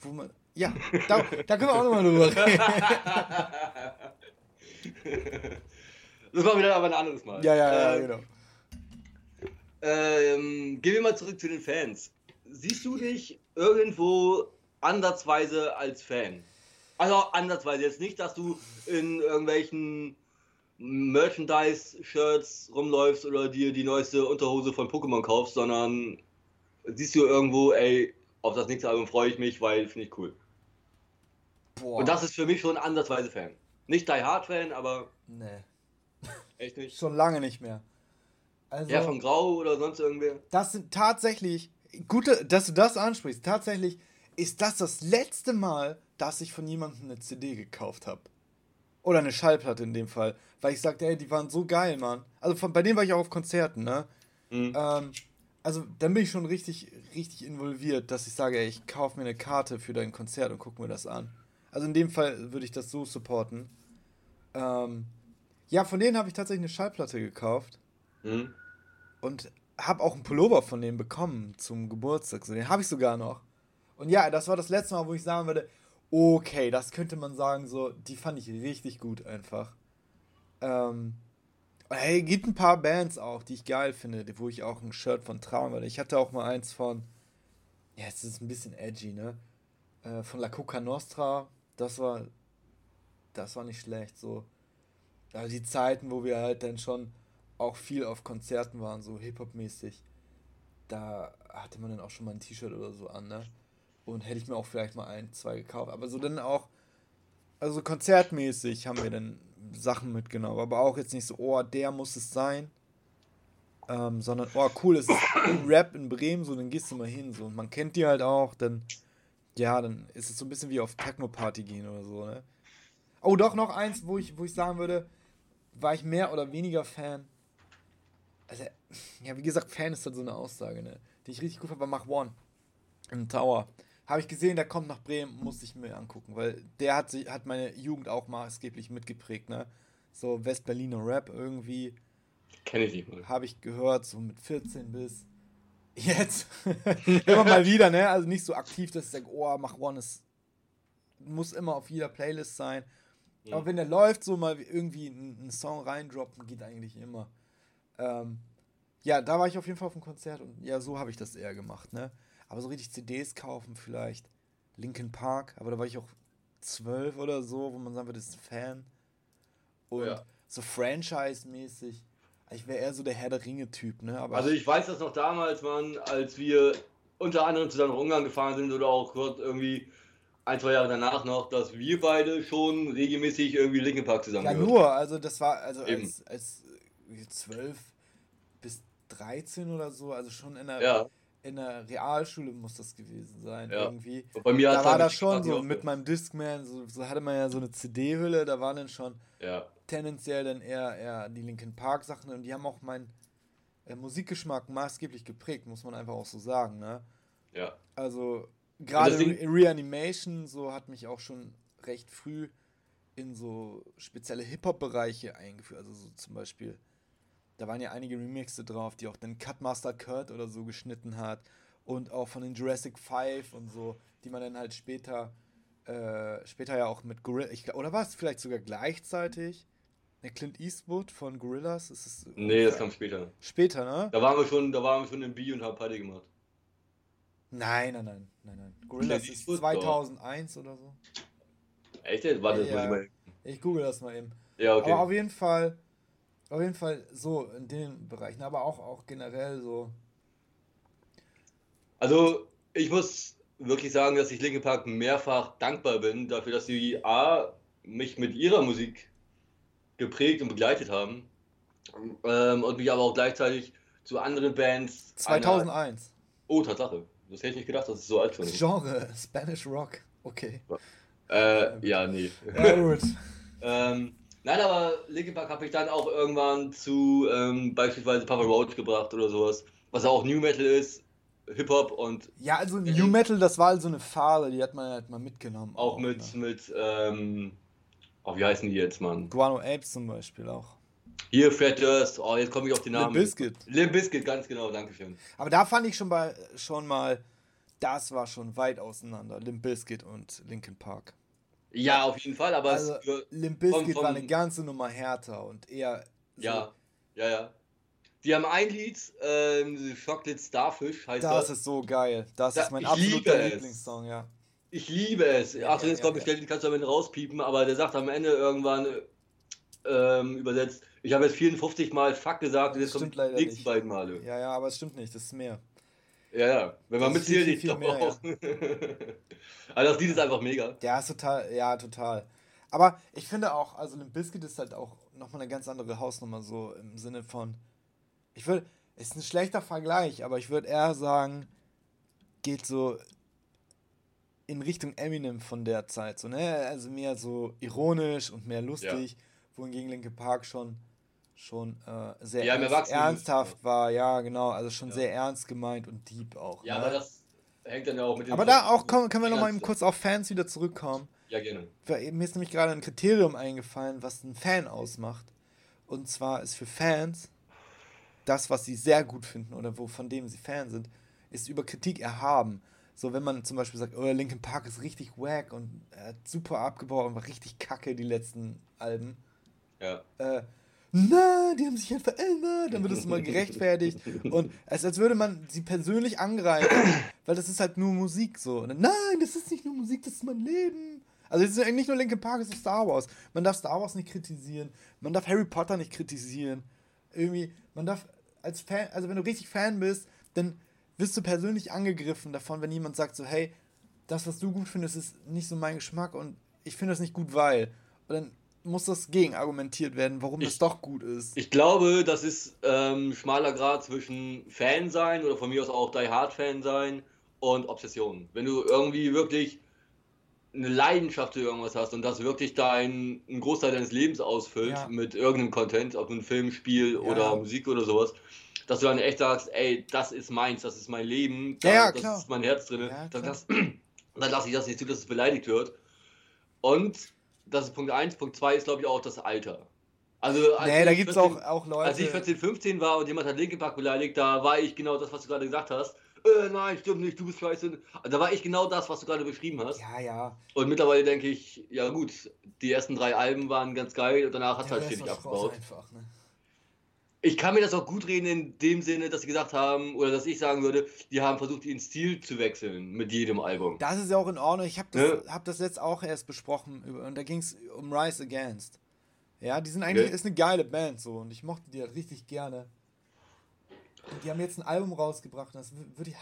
Wo man. Ja, da, da können wir auch nochmal drüber reden. Das war wieder aber ein anderes Mal. Ja, ja, ja, ähm, genau. Ähm, gehen wir mal zurück zu den Fans. Siehst du dich irgendwo ansatzweise als Fan. Also ansatzweise jetzt nicht, dass du in irgendwelchen Merchandise-Shirts rumläufst oder dir die neueste Unterhose von Pokémon kaufst, sondern siehst du irgendwo, ey, auf das nächste Album freue ich mich, weil finde ich cool. Boah. Und das ist für mich schon ansatzweise Fan. Nicht Die Hard Fan, aber. Nee. Echt nicht? Schon lange nicht mehr. Also, ja, von Grau oder sonst irgendwer? Das sind tatsächlich, gute, dass du das ansprichst, tatsächlich ist das das letzte Mal, dass ich von jemandem eine CD gekauft habe. Oder eine Schallplatte in dem Fall. Weil ich sagte, ey, die waren so geil, Mann. Also von, bei denen war ich auch auf Konzerten, ne? Mhm. Ähm, also dann bin ich schon richtig, richtig involviert, dass ich sage, ey, ich kaufe mir eine Karte für dein Konzert und gucke mir das an. Also in dem Fall würde ich das so supporten. Ähm, ja, von denen habe ich tatsächlich eine Schallplatte gekauft. Mhm. Und habe auch einen Pullover von denen bekommen zum Geburtstag. So, den habe ich sogar noch. Und ja, das war das letzte Mal, wo ich sagen würde, okay, das könnte man sagen, so, die fand ich richtig gut einfach. Ähm, hey, gibt ein paar Bands auch, die ich geil finde, wo ich auch ein Shirt von tragen würde. Ich hatte auch mal eins von, ja, es ist ein bisschen edgy, ne? Äh, von La Coca Nostra, das war, das war nicht schlecht, so. Also die Zeiten, wo wir halt dann schon auch viel auf Konzerten waren, so Hip-Hop-mäßig, da hatte man dann auch schon mal ein T-Shirt oder so an, ne? Und hätte ich mir auch vielleicht mal ein, zwei gekauft. Aber so dann auch, also konzertmäßig haben wir dann Sachen mitgenommen. Aber auch jetzt nicht so, oh, der muss es sein. Ähm, sondern, oh, cool, es ist ein Rap in Bremen, so, dann gehst du mal hin. So. Und man kennt die halt auch, dann, ja, dann ist es so ein bisschen wie auf Techno-Party gehen oder so, ne? Oh, doch, noch eins, wo ich, wo ich sagen würde, war ich mehr oder weniger Fan. Also, ja, wie gesagt, Fan ist halt so eine Aussage, ne? Die ich richtig gut fand, war Mach One im Tower. Habe ich gesehen, der kommt nach Bremen, muss ich mir angucken, weil der hat, sich, hat meine Jugend auch maßgeblich mitgeprägt, ne? So Westberliner Rap irgendwie. Kenne ich nicht mal. Habe ich gehört, so mit 14 bis jetzt. immer mal wieder, ne? Also nicht so aktiv, dass ich sage, oh, mach One ist. Muss immer auf jeder Playlist sein. Ja. Aber wenn der läuft, so mal irgendwie einen Song reindroppen, geht eigentlich immer. Ähm, ja, da war ich auf jeden Fall auf dem Konzert und ja, so habe ich das eher gemacht, ne? Aber so richtig CDs kaufen vielleicht. Linkin Park, aber da war ich auch zwölf oder so, wo man sagen würde, das ist ein Fan. Und ja. so Franchise-mäßig. Ich wäre eher so der Herr der Ringe-Typ, ne? Aber also ich weiß das noch damals, Mann, als wir unter anderem zusammen nach Ungarn gefahren sind oder auch irgendwie ein, zwei Jahre danach noch, dass wir beide schon regelmäßig irgendwie Linkin Park zusammen Ja, nur, also das war, also Eben. als, als 12 bis 13 oder so, also schon in der ja in der Realschule muss das gewesen sein, ja. irgendwie. Und bei mir da war das schon so mit meinem Discman, so, so, hatte man ja so eine CD-Hülle, da waren dann schon ja. tendenziell dann eher, eher die Linkin Park Sachen und die haben auch meinen äh, Musikgeschmack maßgeblich geprägt, muss man einfach auch so sagen, ne? Ja. Also gerade Re Reanimation so hat mich auch schon recht früh in so spezielle Hip-Hop-Bereiche eingeführt, also so zum Beispiel da waren ja einige Remixe drauf, die auch den Cutmaster Kurt oder so geschnitten hat. Und auch von den Jurassic 5 und so, die man dann halt später, äh, später ja auch mit Gorilla, ich, oder war es vielleicht sogar gleichzeitig? Der Clint Eastwood von Gorillas? Ist es, nee, das kam später. Später, ne? Da waren wir schon, da waren wir schon im B und haben Party gemacht. Nein, nein, nein, nein, nein. Gorillas ist 2001 doch. oder so. Echt jetzt? Warte, ja, ich mal. Ich google das mal eben. Ja, okay. Aber auf jeden Fall, auf jeden Fall so in den Bereichen, aber auch, auch generell so. Also, ich muss wirklich sagen, dass ich Linkin Park mehrfach dankbar bin dafür, dass sie A, mich mit ihrer Musik geprägt und begleitet haben ähm, und mich aber auch gleichzeitig zu anderen Bands. 2001. Einer... Oh, Tatsache. Das hätte ich nicht gedacht, dass es so alt ist. Genre, Spanish Rock. Okay. Äh, ja, nee. Ja, gut. ähm, Nein, aber Linkin Park habe ich dann auch irgendwann zu ähm, beispielsweise Papa Roach gebracht oder sowas, was auch New Metal ist, Hip-Hop und. Ja, also New Metal, das war halt so eine Phase, die hat man halt mal mitgenommen. Auch, auch mit, ne? mit, ähm, oh, wie heißen die jetzt, Mann? Guano Apes zum Beispiel auch. Hier, Fred Durst, oh, jetzt komme ich auf den Namen. Limp Bizkit. Limp Bizkit, ganz genau, danke schön. Aber da fand ich schon, bei, schon mal, das war schon weit auseinander, Limp Bizkit und Linkin Park. Ja, auf jeden Fall, aber also, Limp Bizkit war eine ganze Nummer härter und eher. So ja, ja, ja. Die haben ein Lied, ähm, Chocolate Starfish heißt das. Das ist so geil. Das da, ist mein absoluter Lieblingssong, ja. Ich liebe es. Ja, Achtung, jetzt ja, kommt ja. die kannst du am rauspiepen, aber der sagt am Ende irgendwann ähm, übersetzt, ich habe jetzt 54 Mal Fuck gesagt und jetzt kommt die nächsten nicht. beiden Male. Ja, ja, aber es stimmt nicht, das ist mehr. Ja, ja, wenn man mitzählt, ich glaube auch. Ja. also das Lied ist einfach mega. Ja, ist total, ja, total. Aber ich finde auch, also Limp Bizkit ist halt auch nochmal eine ganz andere Hausnummer, so im Sinne von. Ich würde. Ist ein schlechter Vergleich, aber ich würde eher sagen, geht so in Richtung Eminem von der Zeit. So, ne? Also mehr so ironisch und mehr lustig, ja. wohingegen Linkin Park schon, schon äh, sehr ja, ernst, ernsthaft war. Ja, genau. Also schon ja. sehr ernst gemeint und deep auch. Ja, ne? aber das hängt dann ja auch mit dem. Aber da auch können, können wir nochmal kurz auf Fans wieder zurückkommen. Ja, gerne. Mir ist nämlich gerade ein Kriterium eingefallen, was ein Fan ausmacht. Und zwar ist für Fans das, was sie sehr gut finden oder wo, von dem sie Fan sind, ist über Kritik erhaben. So, wenn man zum Beispiel sagt, oh, Linkin Park ist richtig wack und er hat super abgebaut und war richtig kacke, die letzten Alben. Ja. Äh, na, die haben sich halt verändert, dann wird es immer gerechtfertigt. Und als, als würde man sie persönlich angreifen, weil das ist halt nur Musik so. Dann, nein, das ist nicht nur Musik, das ist mein Leben. Also es ist eigentlich nicht nur Linkin Park, es ist Star Wars. Man darf Star Wars nicht kritisieren, man darf Harry Potter nicht kritisieren. Irgendwie, man darf als Fan, also wenn du richtig Fan bist, dann wirst du persönlich angegriffen davon, wenn jemand sagt so, hey, das, was du gut findest, ist nicht so mein Geschmack und ich finde das nicht gut, weil. Und dann muss das gegen argumentiert werden, warum ich, das doch gut ist. Ich glaube, das ist ähm, schmaler Grad zwischen Fan sein oder von mir aus auch Die Hard Fan sein und Obsession. Wenn du irgendwie wirklich eine Leidenschaft für irgendwas hast und das wirklich dein, einen Großteil deines Lebens ausfüllt ja. mit irgendeinem Content, ob ein Film, Spiel ja. oder Musik oder sowas, dass du dann echt sagst, ey, das ist meins, das ist mein Leben, da, ja, das ist mein Herz drin, dann, dann lasse ich das nicht zu, dass es beleidigt wird. Und das ist Punkt 1. Punkt 2 ist, glaube ich, auch das Alter. Also, als nee, da gibt es auch, auch Leute. Als ich 14, 15 war und jemand hat Linkin Park beleidigt, da war ich genau das, was du gerade gesagt hast. Äh, nein, stimmt nicht, du bist scheiße. Da war ich genau das, was du gerade beschrieben hast. Ja, ja. Und mittlerweile denke ich, ja gut, die ersten drei Alben waren ganz geil und danach hat es halt stetig abgebaut. Einfach, ne? Ich kann mir das auch gut reden in dem Sinne, dass sie gesagt haben, oder dass ich sagen würde, die haben versucht, ihren Stil zu wechseln mit jedem Album. Das ist ja auch in Ordnung. Ich habe das, ja. hab das jetzt auch erst besprochen und da ging es um Rise Against. Ja, die sind eigentlich, okay. ist eine geile Band so und ich mochte die halt richtig gerne. Und die haben jetzt ein Album rausgebracht und das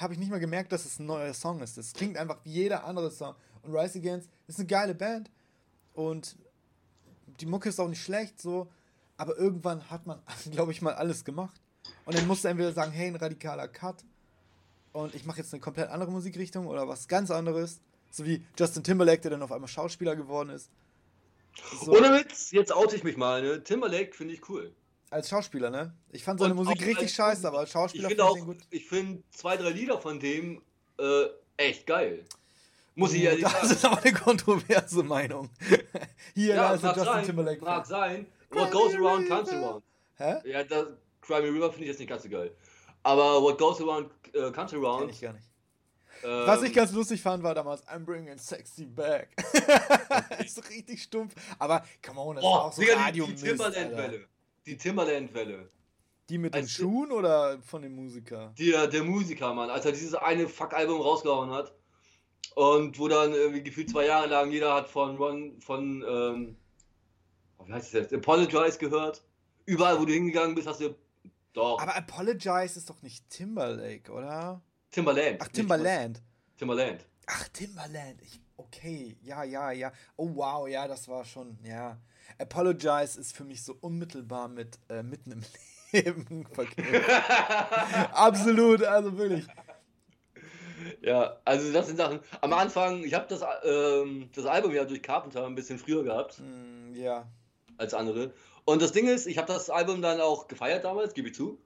habe ich nicht mal gemerkt, dass es ein neuer Song ist. Das klingt einfach wie jeder andere Song. Und Rise Against ist eine geile Band und die Mucke ist auch nicht schlecht so aber irgendwann hat man, glaube ich, mal alles gemacht. Und dann musste entweder sagen, hey, ein radikaler Cut. Und ich mache jetzt eine komplett andere Musikrichtung oder was ganz anderes. So wie Justin Timberlake, der dann auf einmal Schauspieler geworden ist. So. Ohne Witz, jetzt oute ich mich mal. Ne? Timberlake finde ich cool. Als Schauspieler, ne? Ich fand seine Musik richtig scheiße, aber als Schauspieler finde ich ihn gut. Ich finde zwei, drei Lieder von dem äh, echt geil. Muss ich ja nicht Das ist aber eine kontroverse Meinung. Hier, ja, da ist Justin sein, Timberlake. Mag sein, What goes around comes around. Hä? Ja, das Crimey River finde ich jetzt nicht ganz so geil. Aber What goes around uh, comes around. Kenn ich gar nicht. Ähm, Was ich ganz lustig fand, war damals I'm bringing sexy back. ist richtig stumpf. Aber, come on, das oh, ist auch so radio Die, die Timberland-Welle. Die Timberland-Welle. Die mit den Schuhen oder von dem Musiker? Der, der Musiker, Mann. Als er dieses eine Fuck-Album rausgehauen hat. Und wo dann irgendwie gefühlt zwei Jahre lang jeder hat von Ron, von, ähm, wie heißt das jetzt? Apologize gehört. Überall, wo du hingegangen bist, hast du. Doch. Aber Apologize ist doch nicht Timberlake, oder? Timberland. Ach, Timberland. Timberland. Ach, Timberland. Ich, okay, ja, ja, ja. Oh, wow, ja, das war schon, ja. Apologize ist für mich so unmittelbar mit äh, mitten im Leben verknüpft. Absolut, also wirklich. Ja, also das sind Sachen. Am Anfang, ich habe das, ähm, das Album ja durch Carpenter ein bisschen früher gehabt. Mm, ja als andere. Und das Ding ist, ich habe das Album dann auch gefeiert damals, gebe ich zu,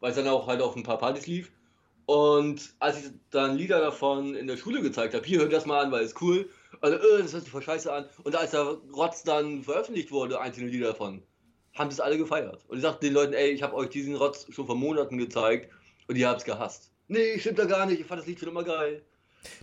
weil es dann auch halt auf ein paar Partys lief. Und als ich dann Lieder davon in der Schule gezeigt habe, hier hört das mal an, weil es cool. Also, äh, das hört sich voll scheiße an. Und als der Rotz dann veröffentlicht wurde, einzelne Lieder davon, haben das alle gefeiert. Und ich sagte den Leuten, ey, ich habe euch diesen Rotz schon vor Monaten gezeigt und ihr habt es gehasst. Nee, stimmt da gar nicht, ich fand das Lied schon immer geil.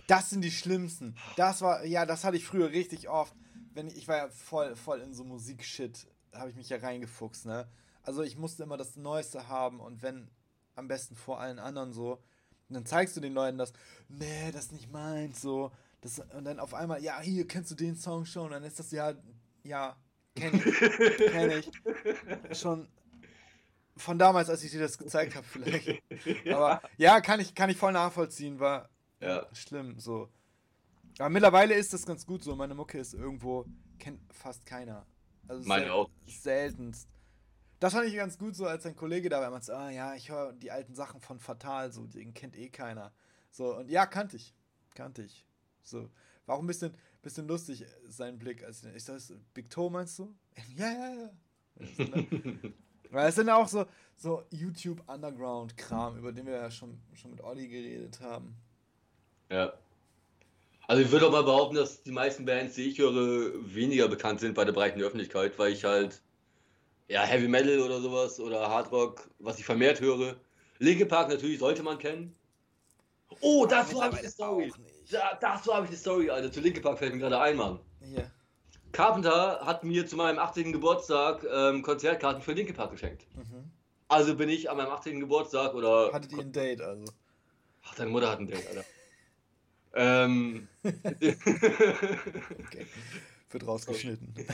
Das sind die schlimmsten. Das war, ja, das hatte ich früher richtig oft wenn ich, ich war ja voll, voll in so Musik-Shit, habe ich mich ja reingefuchst, ne? Also ich musste immer das Neueste haben und wenn am besten vor allen anderen so, dann zeigst du den Leuten das, nee, das ist nicht meins, so. Das, und dann auf einmal, ja, hier, kennst du den Song schon? Und dann ist das ja, ja, kenn ich, kenn ich. Schon von damals, als ich dir das gezeigt habe, vielleicht. ja. Aber ja, kann ich, kann ich voll nachvollziehen, war ja. schlimm, so. Aber mittlerweile ist das ganz gut so. Meine Mucke ist irgendwo kennt fast keiner. Also Meine auch. Seltenst. Das fand ich ganz gut so, als ein Kollege da war, meinte, ah ja, ich höre die alten Sachen von Fatal, so, den kennt eh keiner. So, und ja, kannte ich. Kannte ich. So. War auch ein bisschen, bisschen lustig, sein Blick. Als, ist das Big Toe, meinst du? Ja, ja, ja. Weil es sind auch so, so YouTube-Underground-Kram, über den wir ja schon, schon mit Olli geredet haben. Ja. Also ich würde auch mal behaupten, dass die meisten Bands, die ich höre, weniger bekannt sind bei der breiten Öffentlichkeit, weil ich halt ja Heavy Metal oder sowas oder Hard Rock, was ich vermehrt höre. Linkin Park natürlich sollte man kennen. Oh, dazu habe ich eine Story. Da, dazu habe ich eine Story, Alter. Zu Linkin Park fällt mir gerade ein, Mann. Hier. Carpenter hat mir zu meinem 18. Geburtstag ähm, Konzertkarten für Linkin Park geschenkt. Mhm. Also bin ich an meinem 18. Geburtstag oder. Hattet ihr ein Date also? Ach, deine Mutter hat ein Date, Alter. Ähm. okay. Wird rausgeschnitten.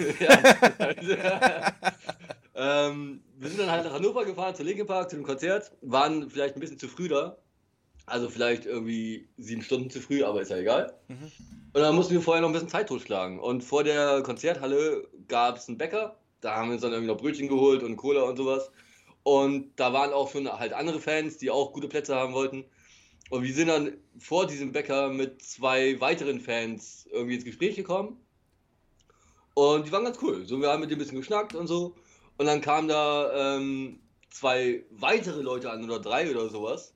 ähm, wir sind dann halt nach Hannover gefahren, zu Linkin Park, zu dem Konzert. Waren vielleicht ein bisschen zu früh da. Also vielleicht irgendwie sieben Stunden zu früh, aber ist ja egal. Mhm. Und dann mussten wir vorher noch ein bisschen Zeit totschlagen. Und vor der Konzerthalle gab es einen Bäcker. Da haben wir uns dann irgendwie noch Brötchen geholt und Cola und sowas. Und da waren auch schon halt andere Fans, die auch gute Plätze haben wollten. Und wir sind dann vor diesem Bäcker mit zwei weiteren Fans irgendwie ins Gespräch gekommen. Und die waren ganz cool. So, wir haben mit denen ein bisschen geschnackt und so. Und dann kamen da ähm, zwei weitere Leute an oder drei oder sowas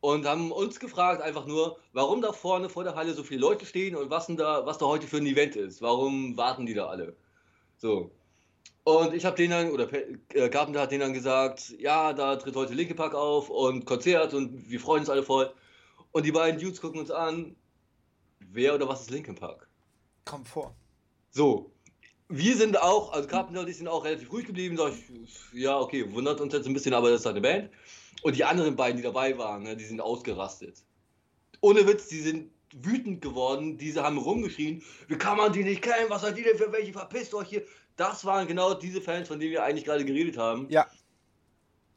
und haben uns gefragt einfach nur, warum da vorne vor der Halle so viele Leute stehen und was denn da, was da heute für ein Event ist. Warum warten die da alle? So. Und ich habe denen dann, oder äh, Carpenter hat denen dann gesagt, ja, da tritt heute Linke Park auf und Konzert und wir freuen uns alle voll. Und die beiden Dudes gucken uns an, wer oder was ist Linkin Park? Komm vor. So. Wir sind auch, also Carpenter und ich sind auch relativ ruhig geblieben. Sag ich, ja, okay, wundert uns jetzt ein bisschen, aber das ist halt eine Band. Und die anderen beiden, die dabei waren, ne, die sind ausgerastet. Ohne Witz, die sind wütend geworden. Diese haben rumgeschrien, wie kann man die nicht kennen? Was seid ihr denn für welche? Verpisst euch hier. Das waren genau diese Fans, von denen wir eigentlich gerade geredet haben. Ja.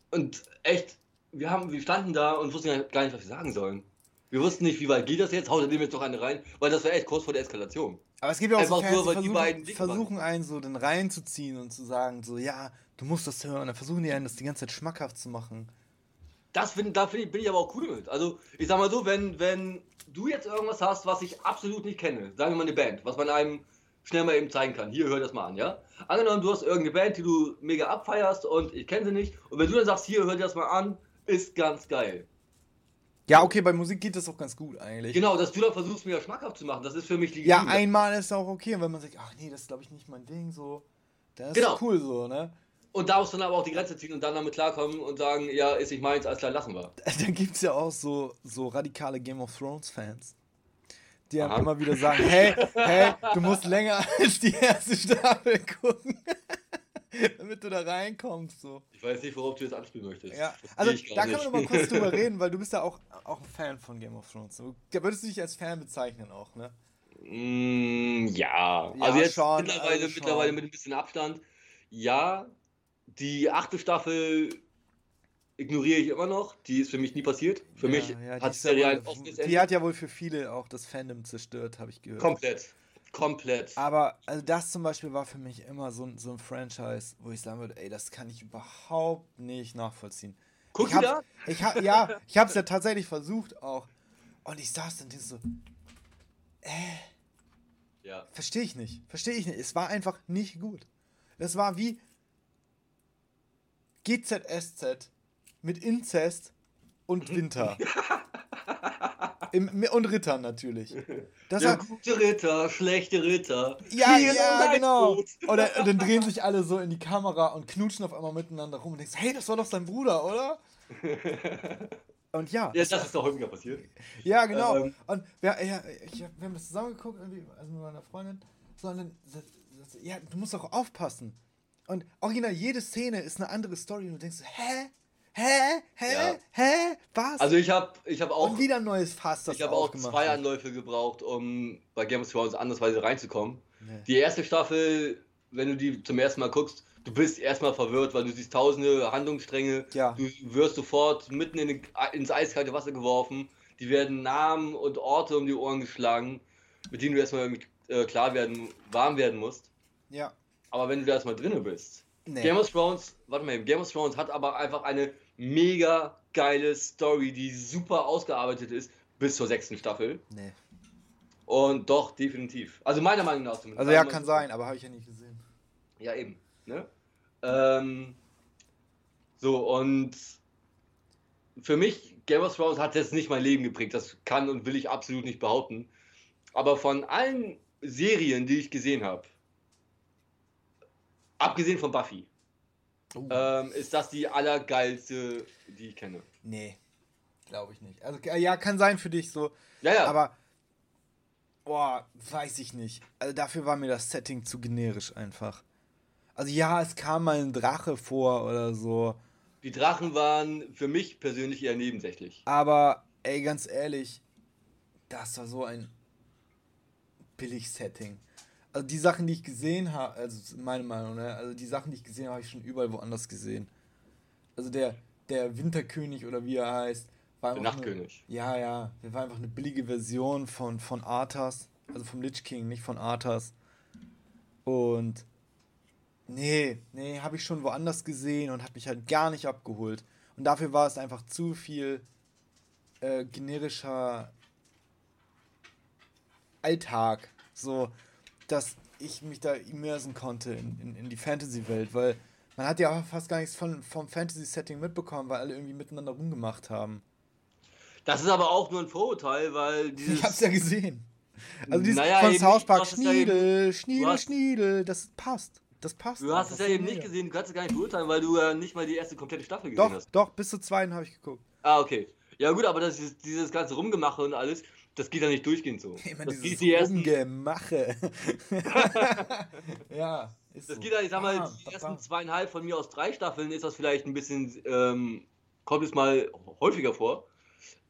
Und echt, wir, haben, wir standen da und wussten gar nicht, was wir sagen sollen. Wir wussten nicht, wie weit geht das jetzt, haut er dem jetzt noch eine rein, weil das war echt kurz vor der Eskalation. Aber es gibt ja auch Einfach so Fans, nur, die versuchen, die versuchen einen so den reinzuziehen und zu sagen, so, ja, du musst das hören. Dann versuchen die einen das die ganze Zeit schmackhaft zu machen. Das find, da find, bin ich aber auch cool mit. Also, ich sag mal so, wenn, wenn du jetzt irgendwas hast, was ich absolut nicht kenne, sagen wir mal eine Band, was man einem schnell mal eben zeigen kann. Hier, hör das mal an, ja? Angenommen, du hast irgendeine Band, die du mega abfeierst und ich kenne sie nicht. Und wenn du dann sagst, hier, hör dir das mal an, ist ganz geil. Ja, okay, bei Musik geht das auch ganz gut eigentlich. Genau, dass du dann versuchst, mir schmackhaft zu machen, das ist für mich legitim. Ja, einmal ist auch okay. Und wenn man sagt, ach nee, das ist glaube ich nicht mein Ding, so, ist genau. cool so, ne? Und da muss dann aber auch die Grenze ziehen und dann damit klarkommen und sagen, ja, ist nicht meins, alles klar, lassen wir. Dann gibt es ja auch so, so radikale Game of Thrones-Fans, die dann immer wieder sagen, hey, hey, du musst länger als die erste Staffel gucken. damit du da reinkommst. So. Ich weiß nicht, worauf du jetzt anspielen möchtest. Ja, also da können wir mal kurz drüber reden, weil du bist ja auch, auch ein Fan von Game of Thrones. Da würdest du dich als Fan bezeichnen auch, ne? Mm, ja. ja. also jetzt schon, mittlerweile, also mittlerweile mit ein bisschen Abstand. Ja, die achte Staffel ignoriere ich immer noch. Die ist für mich nie passiert. Für ja, mich ja, hat die Serie ein offenes Ende. Die hat ja wohl für viele auch das Fandom zerstört, habe ich gehört. Komplett. Komplett. Aber also das zum Beispiel war für mich immer so, so ein Franchise, wo ich sagen würde, ey, das kann ich überhaupt nicht nachvollziehen. Guck ich da? Ich hab, ja, ich habe es ja tatsächlich versucht auch. Und ich saß dann so, äh, ja. verstehe ich nicht, verstehe ich nicht. Es war einfach nicht gut. Das war wie, GZSZ mit Inzest und Winter. Im, und Ritter natürlich. Das ja, gute Ritter, schlechte Ritter. Ja, Hier ja, genau. Oder dann drehen sich alle so in die Kamera und knutschen auf einmal miteinander rum und denkst, hey, das war doch sein Bruder, oder? Und ja. Ja, das ist doch häufiger passiert. Ja, genau. Ähm, und wir, ja, ich, wir haben das zusammengeguckt, irgendwie, also mit meiner Freundin. Sondern, ja, du musst auch aufpassen. Und original jede Szene ist eine andere Story und du denkst, hä? Hä? Hä? Ja. Hä? Was? Also ich habe ich hab auch. Und wieder ein neues Fass, das Ich habe auch zwei hat. Anläufe gebraucht, um bei Game of Thrones andersweise reinzukommen. Nee. Die erste Staffel, wenn du die zum ersten Mal guckst, du bist erstmal verwirrt, weil du siehst tausende Handlungsstränge. Ja. Du wirst sofort mitten in den, ins eiskalte Wasser geworfen. Die werden Namen und Orte um die Ohren geschlagen, mit denen du erstmal äh, klar werden, warm werden musst. Ja. Aber wenn du da erstmal drinne bist. Nee. Game of Thrones, warte mal, Game of Thrones hat aber einfach eine mega geile Story, die super ausgearbeitet ist, bis zur sechsten Staffel. Nee. Und doch, definitiv. Also meiner Meinung nach zumindest. Also ja, kann sein, aber habe ich ja nicht gesehen. Ja, eben. Ne? Ähm, so, und für mich, Game of Thrones hat jetzt nicht mein Leben geprägt. Das kann und will ich absolut nicht behaupten. Aber von allen Serien, die ich gesehen habe, abgesehen von Buffy, oh. ähm, ist das die allergeilste, die ich kenne. Nee, glaube ich nicht. Also ja, kann sein für dich so. Ja, ja. Aber boah, weiß ich nicht. Also dafür war mir das Setting zu generisch einfach. Also ja, es kam mal ein Drache vor oder so. Die Drachen waren für mich persönlich eher nebensächlich. Aber ey, ganz ehrlich, das war so ein billig Setting. Also die Sachen, die ich gesehen habe, also meine Meinung, ne? also die Sachen, die ich gesehen habe, habe ich schon überall woanders gesehen. Also der, der Winterkönig oder wie er heißt, war der Nachtkönig. Eine, ja, ja, der war einfach eine billige Version von, von Arthas, also vom Lich King, nicht von Arthas. Und nee, nee, habe ich schon woanders gesehen und hat mich halt gar nicht abgeholt. Und dafür war es einfach zu viel äh, generischer Alltag. So, dass ich mich da immersen konnte in, in, in die Fantasy-Welt, weil man hat ja fast gar nichts von, vom Fantasy-Setting mitbekommen, weil alle irgendwie miteinander rumgemacht haben. Das ist aber auch nur ein Vorurteil, weil dieses. Ich hab's ja gesehen. Also dieses naja, von South Park, Schniedel, ja Schniedel, Schniedel, das passt. Das passt. Du hast es ja eben nicht gesehen, du kannst es gar nicht beurteilen, weil du ja nicht mal die erste komplette Staffel gesehen doch, hast. Doch, bis zur zweiten habe ich geguckt. Ah, okay. Ja gut, aber das ist, dieses ganze Rumgemache und alles, das geht ja nicht durchgehend so. Immer das geht die ersten Rumgemache. ja. das so. geht ja, ich sag mal, ah, die ersten zweieinhalb von mir aus drei Staffeln ist das vielleicht ein bisschen, ähm, kommt es mal häufiger vor.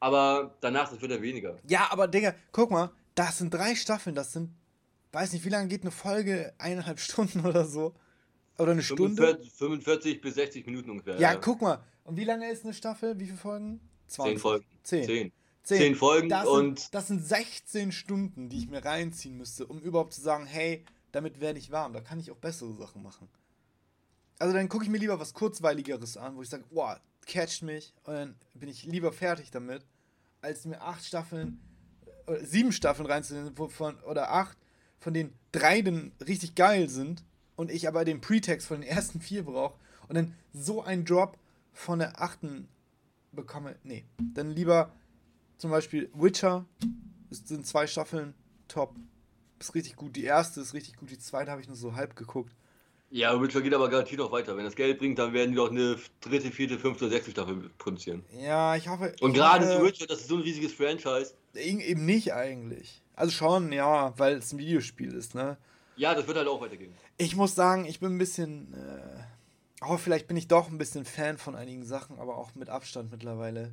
Aber danach, das wird ja weniger. Ja, aber Digga, guck mal, das sind drei Staffeln, das sind, weiß nicht, wie lange geht eine Folge? Eineinhalb Stunden oder so? Oder eine 45, Stunde? 45 bis 60 Minuten ungefähr. Ja, ja, guck mal. Und wie lange ist eine Staffel? Wie viele Folgen? 20. Zehn Folgen. Zehn. Zehn. Zehn, Zehn Folgen das und. Sind, das sind 16 Stunden, die ich mir reinziehen müsste, um überhaupt zu sagen, hey, damit werde ich warm. Da kann ich auch bessere Sachen machen. Also dann gucke ich mir lieber was Kurzweiligeres an, wo ich sage, boah, catcht mich und dann bin ich lieber fertig damit, als mir acht Staffeln, oder äh, sieben Staffeln reinzunehmen, wovon, oder acht, von denen drei dann richtig geil sind und ich aber den Pretext von den ersten vier brauche und dann so ein Drop von der achten bekomme. Nee, dann lieber zum Beispiel Witcher, es sind zwei Staffeln, top. Ist richtig gut. Die erste ist richtig gut, die zweite habe ich nur so halb geguckt. Ja, Witcher geht aber garantiert noch weiter. Wenn das Geld bringt, dann werden die doch eine dritte, vierte, fünfte, sechste Staffel produzieren. Ja, ich hoffe. Und gerade zu Witcher, das ist so ein riesiges Franchise. Eben nicht eigentlich. Also schon, ja, weil es ein Videospiel ist, ne? Ja, das wird halt auch weitergehen. Ich muss sagen, ich bin ein bisschen. Äh, oh, vielleicht bin ich doch ein bisschen Fan von einigen Sachen, aber auch mit Abstand mittlerweile.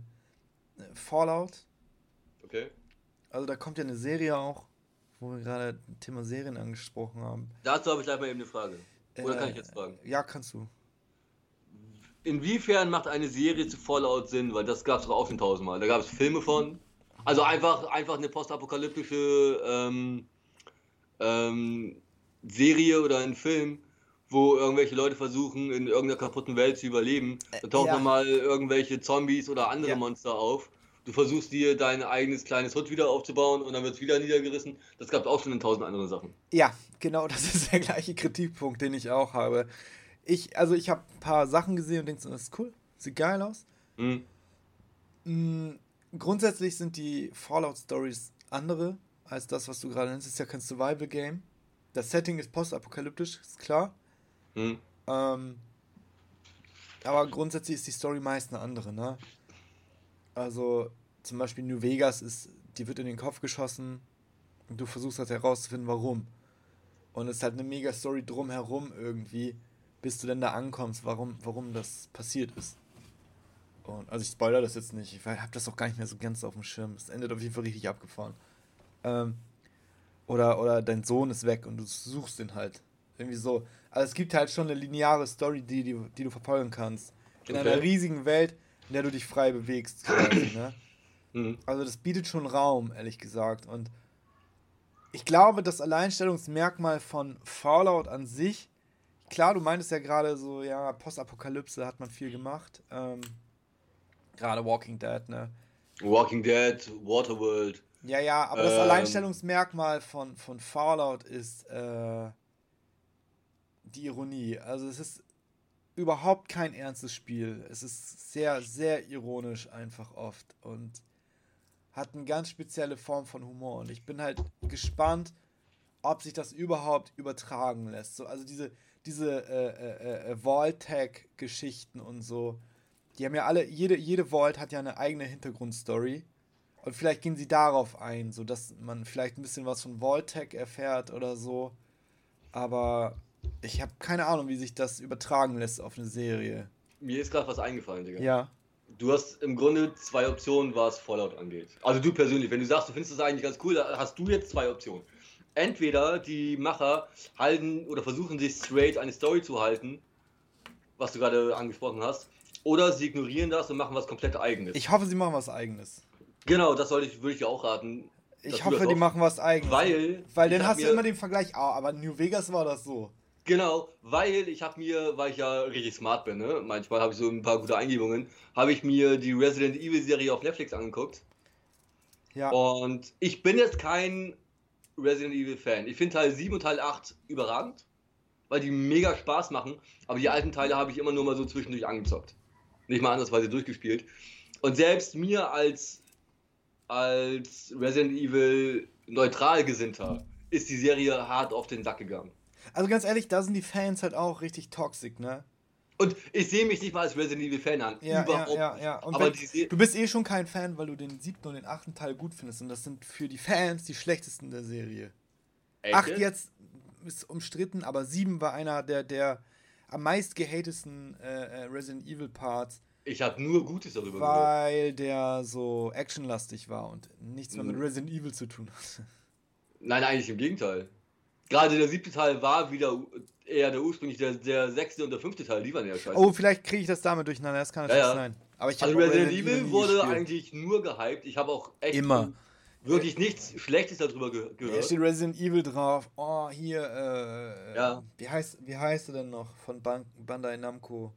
Äh, Fallout Okay. Also da kommt ja eine Serie auch, wo wir gerade das Thema Serien angesprochen haben. Dazu habe ich gleich mal eben eine Frage. Oder äh, kann ich jetzt fragen? Ja, kannst du. Inwiefern macht eine Serie zu Fallout Sinn? Weil das gab es doch auch schon tausendmal. Da gab es Filme von. Also einfach, einfach eine postapokalyptische ähm, ähm, Serie oder ein Film, wo irgendwelche Leute versuchen, in irgendeiner kaputten Welt zu überleben. Da tauchen ja. mal irgendwelche Zombies oder andere ja. Monster auf du versuchst dir dein eigenes kleines Hut wieder aufzubauen und dann wird es wieder niedergerissen. Das gab es auch schon in tausend anderen Sachen. Ja, genau, das ist der gleiche Kritikpunkt, den ich auch habe. Ich, also ich habe ein paar Sachen gesehen und denke so, das ist cool, sieht geil aus. Mhm. Mhm, grundsätzlich sind die Fallout-Stories andere als das, was du gerade nennst. Es ist ja kein Survival-Game. Das Setting ist postapokalyptisch, ist klar. Mhm. Ähm, aber grundsätzlich ist die Story meist eine andere, ne? Also zum Beispiel New Vegas ist, die wird in den Kopf geschossen und du versuchst halt herauszufinden, warum. Und es ist halt eine mega Story drumherum irgendwie, bis du denn da ankommst, warum, warum das passiert ist. Und, also ich spoilere das jetzt nicht, ich habe das auch gar nicht mehr so ganz auf dem Schirm. Es endet auf jeden Fall richtig abgefahren. Ähm, oder, oder dein Sohn ist weg und du suchst ihn halt. Irgendwie so. Also es gibt halt schon eine lineare Story, die, die, die du verfolgen kannst. In okay. einer riesigen Welt, in der du dich frei bewegst. Quasi, ne? mhm. Also das bietet schon Raum, ehrlich gesagt. Und ich glaube, das Alleinstellungsmerkmal von Fallout an sich, klar, du meintest ja gerade so, ja, Postapokalypse hat man viel gemacht. Ähm, gerade Walking Dead, ne? Walking Dead, Waterworld. Ja, ja, aber das ähm, Alleinstellungsmerkmal von, von Fallout ist äh, die Ironie. Also es ist überhaupt kein ernstes Spiel. Es ist sehr, sehr ironisch einfach oft und hat eine ganz spezielle Form von Humor. Und ich bin halt gespannt, ob sich das überhaupt übertragen lässt. So, also diese, diese äh, äh, äh, Vault-Tag-Geschichten und so, die haben ja alle, jede, jede Vault hat ja eine eigene Hintergrundstory. Und vielleicht gehen sie darauf ein, sodass man vielleicht ein bisschen was von Vault-Tag erfährt oder so. Aber ich habe keine Ahnung, wie sich das übertragen lässt auf eine Serie. Mir ist gerade was eingefallen, Digga. Ja. Du hast im Grunde zwei Optionen, was Fallout angeht. Also du persönlich, wenn du sagst, du findest das eigentlich ganz cool, da hast du jetzt zwei Optionen. Entweder die Macher halten oder versuchen sich straight eine Story zu halten, was du gerade angesprochen hast, oder sie ignorieren das und machen was komplett eigenes. Ich hoffe, sie machen was eigenes. Genau, das sollte ich, würde ich dir auch raten. Ich hoffe, die machen was eigenes. Weil. Weil dann hast du immer den Vergleich, oh, aber New Vegas war das so. Genau, weil ich habe mir, weil ich ja richtig smart bin, ne? manchmal habe ich so ein paar gute Eingebungen, habe ich mir die Resident Evil Serie auf Netflix angeguckt. Ja. Und ich bin jetzt kein Resident Evil Fan. Ich finde Teil 7 und Teil 8 überragend, weil die mega Spaß machen, aber die alten Teile habe ich immer nur mal so zwischendurch angezockt. Nicht mal andersweise durchgespielt. Und selbst mir als, als Resident Evil neutral gesinnter ist die Serie hart auf den Sack gegangen. Also ganz ehrlich, da sind die Fans halt auch richtig toxisch, ne? Und ich sehe mich nicht mal als Resident Evil Fan an. Ja, Überhaupt ja, ja, ja. Aber du bist eh schon kein Fan, weil du den siebten und den achten Teil gut findest. Und das sind für die Fans die schlechtesten der Serie. Echt? Acht jetzt ist umstritten, aber sieben war einer der, der am meist gehatesten äh, äh Resident Evil Parts. Ich habe nur Gutes darüber gehört. Weil der so actionlastig war und nichts mehr mit mhm. Resident Evil zu tun hat. Nein, eigentlich im Gegenteil gerade der siebte Teil war wieder eher der ursprünglich, der, der sechste und der fünfte Teil, die waren ja scheiße. Oh, vielleicht kriege ich das damit durcheinander, das kann natürlich ja, ja. sein. Aber ich also Resident Evil wurde gespielt. eigentlich nur gehypt. Ich habe auch echt Immer. wirklich nichts Schlechtes darüber ge gehört. Da steht Resident Evil drauf. Oh, hier, äh, ja. wie heißt, wie heißt er denn noch von Ban Bandai Namco?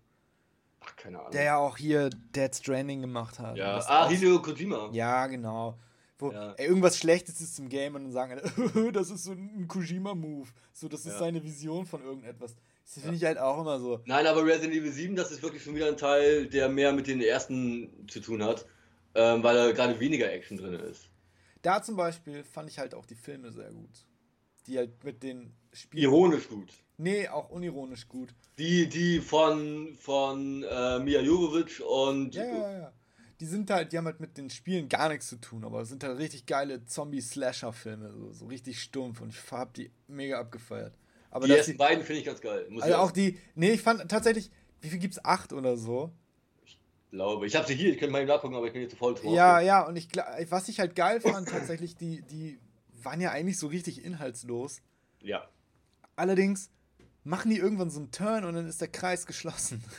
Ach, keine Ahnung. Der ja auch hier Dead Stranding gemacht hat. Ja, ah, Hideo Kojima. Ja, genau. Wo ja. ey, irgendwas Schlechtes ist im Game und dann sagen alle, das ist so ein Kojima-Move. So, das ist ja. seine Vision von irgendetwas. Das finde ich halt auch immer so. Nein, aber Resident Evil 7, das ist wirklich schon wieder ein Teil, der mehr mit den ersten zu tun hat, ähm, weil da gerade weniger Action drin ist. Da zum Beispiel fand ich halt auch die Filme sehr gut. Die halt mit den Spielen. Ironisch gut. Nee, auch unironisch gut. Die, die von, von äh, Mia Jovovich und. Ja, ja, ja die sind halt, die haben halt mit den Spielen gar nichts zu tun, aber es sind halt richtig geile Zombie-Slasher-Filme, so, so richtig stumpf und ich hab die mega abgefeiert. Aber die ersten beiden finde ich ganz geil. Muss also auch die, nee, ich fand tatsächlich, wie viel gibt's? Acht oder so? Ich glaube, ich habe sie hier, ich könnte mal nachgucken, aber ich bin jetzt zu voll drauf. Ja, ja, und ich was ich halt geil fand, tatsächlich, die, die waren ja eigentlich so richtig inhaltslos. Ja. Allerdings machen die irgendwann so einen Turn und dann ist der Kreis geschlossen.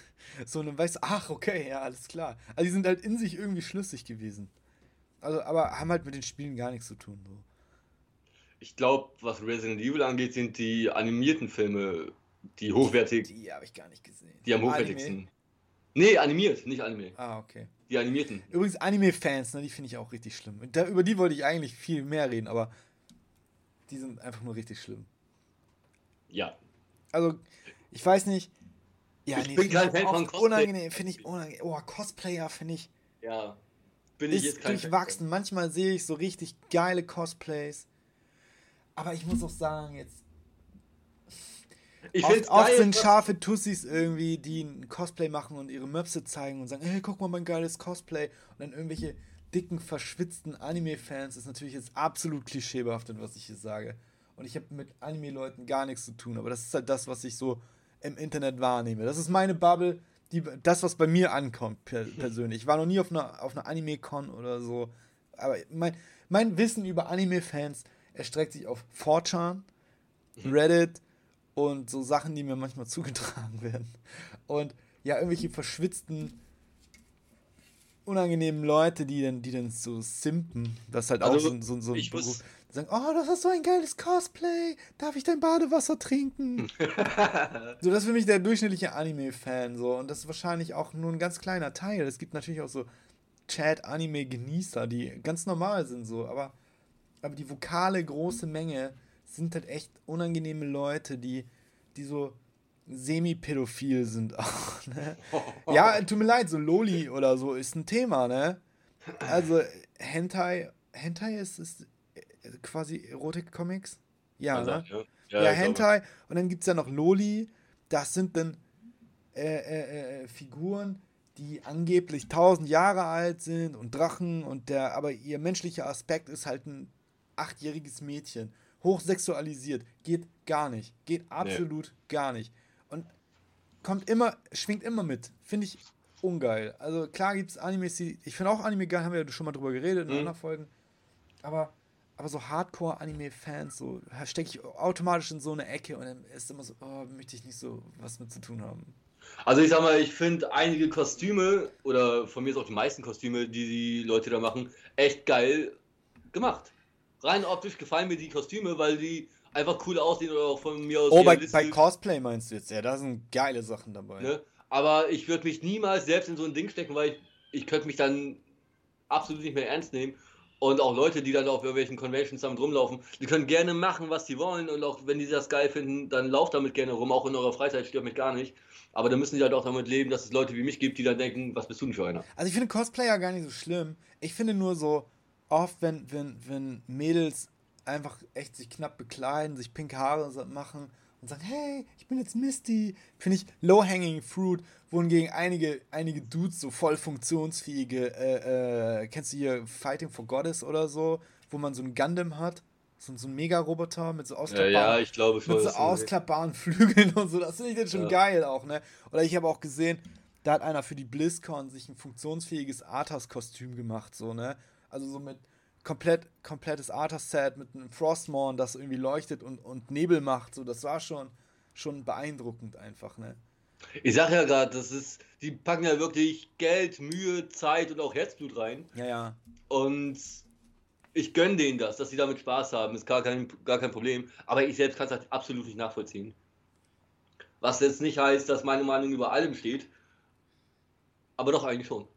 So, und dann weißt du, ach, okay, ja, alles klar. Also die sind halt in sich irgendwie schlüssig gewesen. Also, aber haben halt mit den Spielen gar nichts zu tun. So. Ich glaube, was Resident Evil angeht, sind die animierten Filme die hochwertig. Die, die habe ich gar nicht gesehen. Die am hochwertigsten. Anime? Nee, animiert, nicht Anime. Ah, okay. Die animierten. Übrigens, Anime-Fans, ne, die finde ich auch richtig schlimm. Da, über die wollte ich eigentlich viel mehr reden, aber die sind einfach nur richtig schlimm. Ja. Also, ich weiß nicht, ja, ich nee, bin kein Fan von Cosplay. Unangenehm, finde ich unangenehm. Oh, Cosplayer finde ich. Ja. Bin ich jetzt kein durchwachsen. Manchmal sehe ich so richtig geile Cosplays. Aber ich muss auch sagen, jetzt. Ich oft, oft sind scharfe Tussis irgendwie, die ein Cosplay machen und ihre Möpse zeigen und sagen, hey, guck mal mein geiles Cosplay. Und dann irgendwelche dicken, verschwitzten Anime-Fans. ist natürlich jetzt absolut klischeebehaftet, was ich hier sage. Und ich habe mit Anime-Leuten gar nichts zu tun. Aber das ist halt das, was ich so im Internet wahrnehme. Das ist meine Bubble, die, das, was bei mir ankommt per, persönlich. Ich war noch nie auf einer, auf einer Anime-Con oder so. Aber mein, mein Wissen über Anime-Fans erstreckt sich auf 4chan, mhm. Reddit und so Sachen, die mir manchmal zugetragen werden. Und ja, irgendwelche verschwitzten, unangenehmen Leute, die dann, die dann so simpen. Das ist halt also, auch so, so, so ein Beruf. Sagen, oh, das ist so ein geiles Cosplay, darf ich dein Badewasser trinken? so, das ist für mich der durchschnittliche Anime-Fan, so, und das ist wahrscheinlich auch nur ein ganz kleiner Teil. Es gibt natürlich auch so Chat-Anime-Genießer, die ganz normal sind, so, aber, aber die vokale große Menge sind halt echt unangenehme Leute, die, die so semi-pädophil sind auch, ne? Ja, tut mir leid, so Loli oder so ist ein Thema, ne? Also, Hentai, Hentai ist, ist quasi Erotik-Comics? Ja, ne? Sagt, ja. Ja, ja Hentai. Und dann gibt es ja noch Loli. Das sind dann äh, äh, äh, Figuren, die angeblich tausend Jahre alt sind und Drachen und der, aber ihr menschlicher Aspekt ist halt ein achtjähriges Mädchen. Hochsexualisiert. Geht gar nicht. Geht absolut nee. gar nicht. Und kommt immer, schwingt immer mit. Finde ich ungeil. Also klar gibt es Animes, die. Ich finde auch Anime geil, haben wir ja schon mal drüber geredet in mhm. anderen Folgen. Aber aber so Hardcore-Anime-Fans, so stecke ich automatisch in so eine Ecke und dann ist immer so, oh, möchte ich nicht so was mit zu tun haben. Also ich sag mal, ich finde einige Kostüme oder von mir ist auch die meisten Kostüme, die die Leute da machen, echt geil gemacht. Rein optisch gefallen mir die Kostüme, weil die einfach cool aussehen oder auch von mir aus. Oh, bei, bei, Cosplay meinst du jetzt? Ja, da sind geile Sachen dabei. Ne? Aber ich würde mich niemals selbst in so ein Ding stecken, weil ich, ich könnte mich dann absolut nicht mehr ernst nehmen. Und auch Leute, die dann auf irgendwelchen Conventions damit rumlaufen, die können gerne machen, was sie wollen. Und auch wenn die das geil finden, dann lauft damit gerne rum. Auch in eurer Freizeit stört mich gar nicht. Aber dann müssen sie halt auch damit leben, dass es Leute wie mich gibt, die dann denken, was bist du denn für einer? Also ich finde Cosplayer gar nicht so schlimm. Ich finde nur so oft, wenn, wenn, wenn Mädels einfach echt sich knapp bekleiden, sich pinke Haare machen und sagen, hey, ich bin jetzt Misty, finde ich low-hanging fruit, wohingegen einige, einige Dudes so voll funktionsfähige, äh, äh, kennst du hier Fighting for Goddess oder so, wo man so ein Gundam hat, so, so ein Mega-Roboter mit so ausklappbaren, ja, ja, ich glaube, mit so ausklappbaren Flügeln und so, das finde ich dann schon ja. geil auch, ne? Oder ich habe auch gesehen, da hat einer für die BlizzCon sich ein funktionsfähiges Arthas-Kostüm gemacht, so, ne? Also so mit komplett, komplettes Arthas-Set mit einem Frostmorn, das irgendwie leuchtet und, und Nebel macht. So, das war schon, schon beeindruckend einfach, ne? Ich sag ja gerade, das ist, die packen ja wirklich Geld, Mühe, Zeit und auch Herzblut rein. Ja, ja. Und ich gönne denen das, dass sie damit Spaß haben, ist gar kein, gar kein Problem. Aber ich selbst kann es halt absolut nicht nachvollziehen. Was jetzt nicht heißt, dass meine Meinung über allem steht. Aber doch eigentlich schon.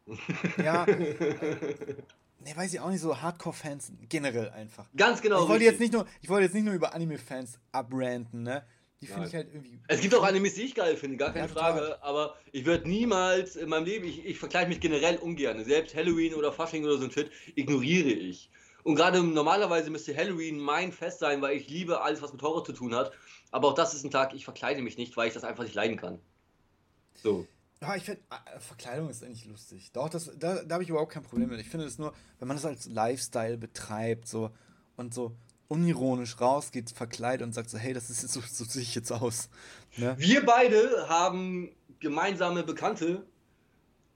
Ja. ne, weiß ich auch nicht, so Hardcore-Fans generell einfach. Ganz genau. Ich wollte jetzt nicht nur, ich wollte jetzt nicht nur über Anime-Fans abranten, ne? Die finde ich halt irgendwie. Es gibt auch Animes, die ich geil finde, gar keine ja, Frage. Aber ich würde niemals in meinem Leben, ich, ich vergleiche mich generell ungern. Selbst Halloween oder Fasching oder so ein Shit ignoriere ich. Und gerade normalerweise müsste Halloween mein Fest sein, weil ich liebe alles, was mit Horror zu tun hat. Aber auch das ist ein Tag, ich verkleide mich nicht, weil ich das einfach nicht leiden kann. So. Ja, ich finde, äh, Verkleidung ist eigentlich lustig. Doch, das, da, da habe ich überhaupt kein Problem mit. Ich finde es nur, wenn man das als Lifestyle betreibt, so und so unironisch rausgeht, verkleidet und sagt so, hey, das ist jetzt so, so sehe ich jetzt aus. Ne? Wir beide haben gemeinsame Bekannte,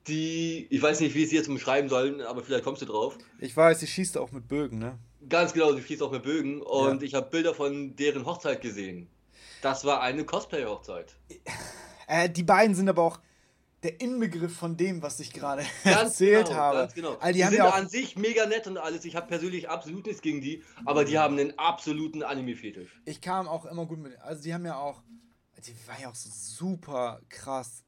die, ich weiß nicht, wie ich sie jetzt beschreiben sollen, aber vielleicht kommst du drauf. Ich weiß, sie schießt auch mit Bögen, ne? Ganz genau, sie schießt auch mit Bögen und ja. ich habe Bilder von deren Hochzeit gesehen. Das war eine Cosplay-Hochzeit. Äh, die beiden sind aber auch der Inbegriff von dem, was ich gerade erzählt genau, habe. Ganz genau. Also die, die sind ja an sich mega nett und alles. Ich habe persönlich absolut nichts gegen die, aber die haben einen absoluten Anime-Fetisch. Ich kam auch immer gut mit. Also die haben ja auch, die war ja auch so super krass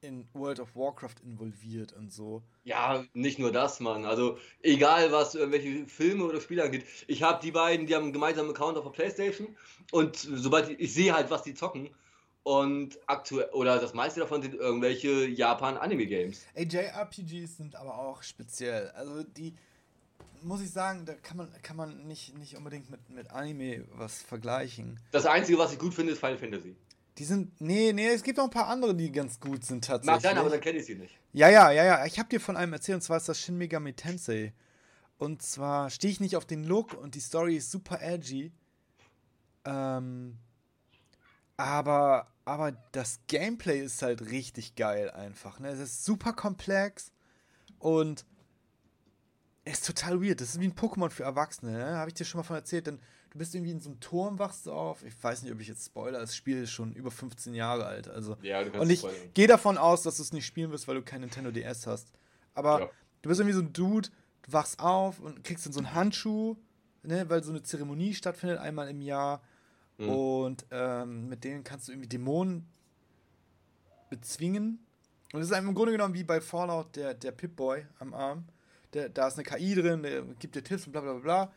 in World of Warcraft involviert und so. Ja, nicht nur das, Mann. Also egal, was irgendwelche Filme oder Spiele angeht. Ich habe die beiden, die haben einen gemeinsamen Account auf der Playstation und sobald ich, ich sehe halt, was die zocken und aktuell, oder das meiste davon sind irgendwelche Japan-Anime-Games. JRPGs sind aber auch speziell. Also die, muss ich sagen, da kann man, kann man nicht, nicht unbedingt mit, mit Anime was vergleichen. Das Einzige, was ich gut finde, ist Final Fantasy. Die sind, nee, nee, es gibt auch ein paar andere, die ganz gut sind tatsächlich. Mag sein, aber dann kenne ich sie nicht. Ja, ja, ja, ja. Ich habe dir von einem erzählt, und zwar ist das Shin Megami Tensei. Und zwar stehe ich nicht auf den Look und die Story ist super edgy. Ähm, aber aber das Gameplay ist halt richtig geil einfach. Ne? Es ist super komplex und es ist total weird. Das ist wie ein Pokémon für Erwachsene. Ne? Habe ich dir schon mal von erzählt. Denn du bist irgendwie in so einem Turm, wachst du auf. Ich weiß nicht, ob ich jetzt spoiler. Das Spiel ist schon über 15 Jahre alt. Also. Ja, du kannst und ich gehe davon aus, dass du es nicht spielen wirst, weil du kein Nintendo DS hast. Aber ja. du bist irgendwie so ein Dude, du wachst auf und kriegst dann so einen Handschuh ne, weil so eine Zeremonie stattfindet einmal im Jahr. Mhm. Und ähm, mit denen kannst du irgendwie Dämonen bezwingen. Und es ist im Grunde genommen wie bei Fallout der, der Pip-Boy am Arm. Der, da ist eine KI drin, der gibt dir Tipps und bla bla bla.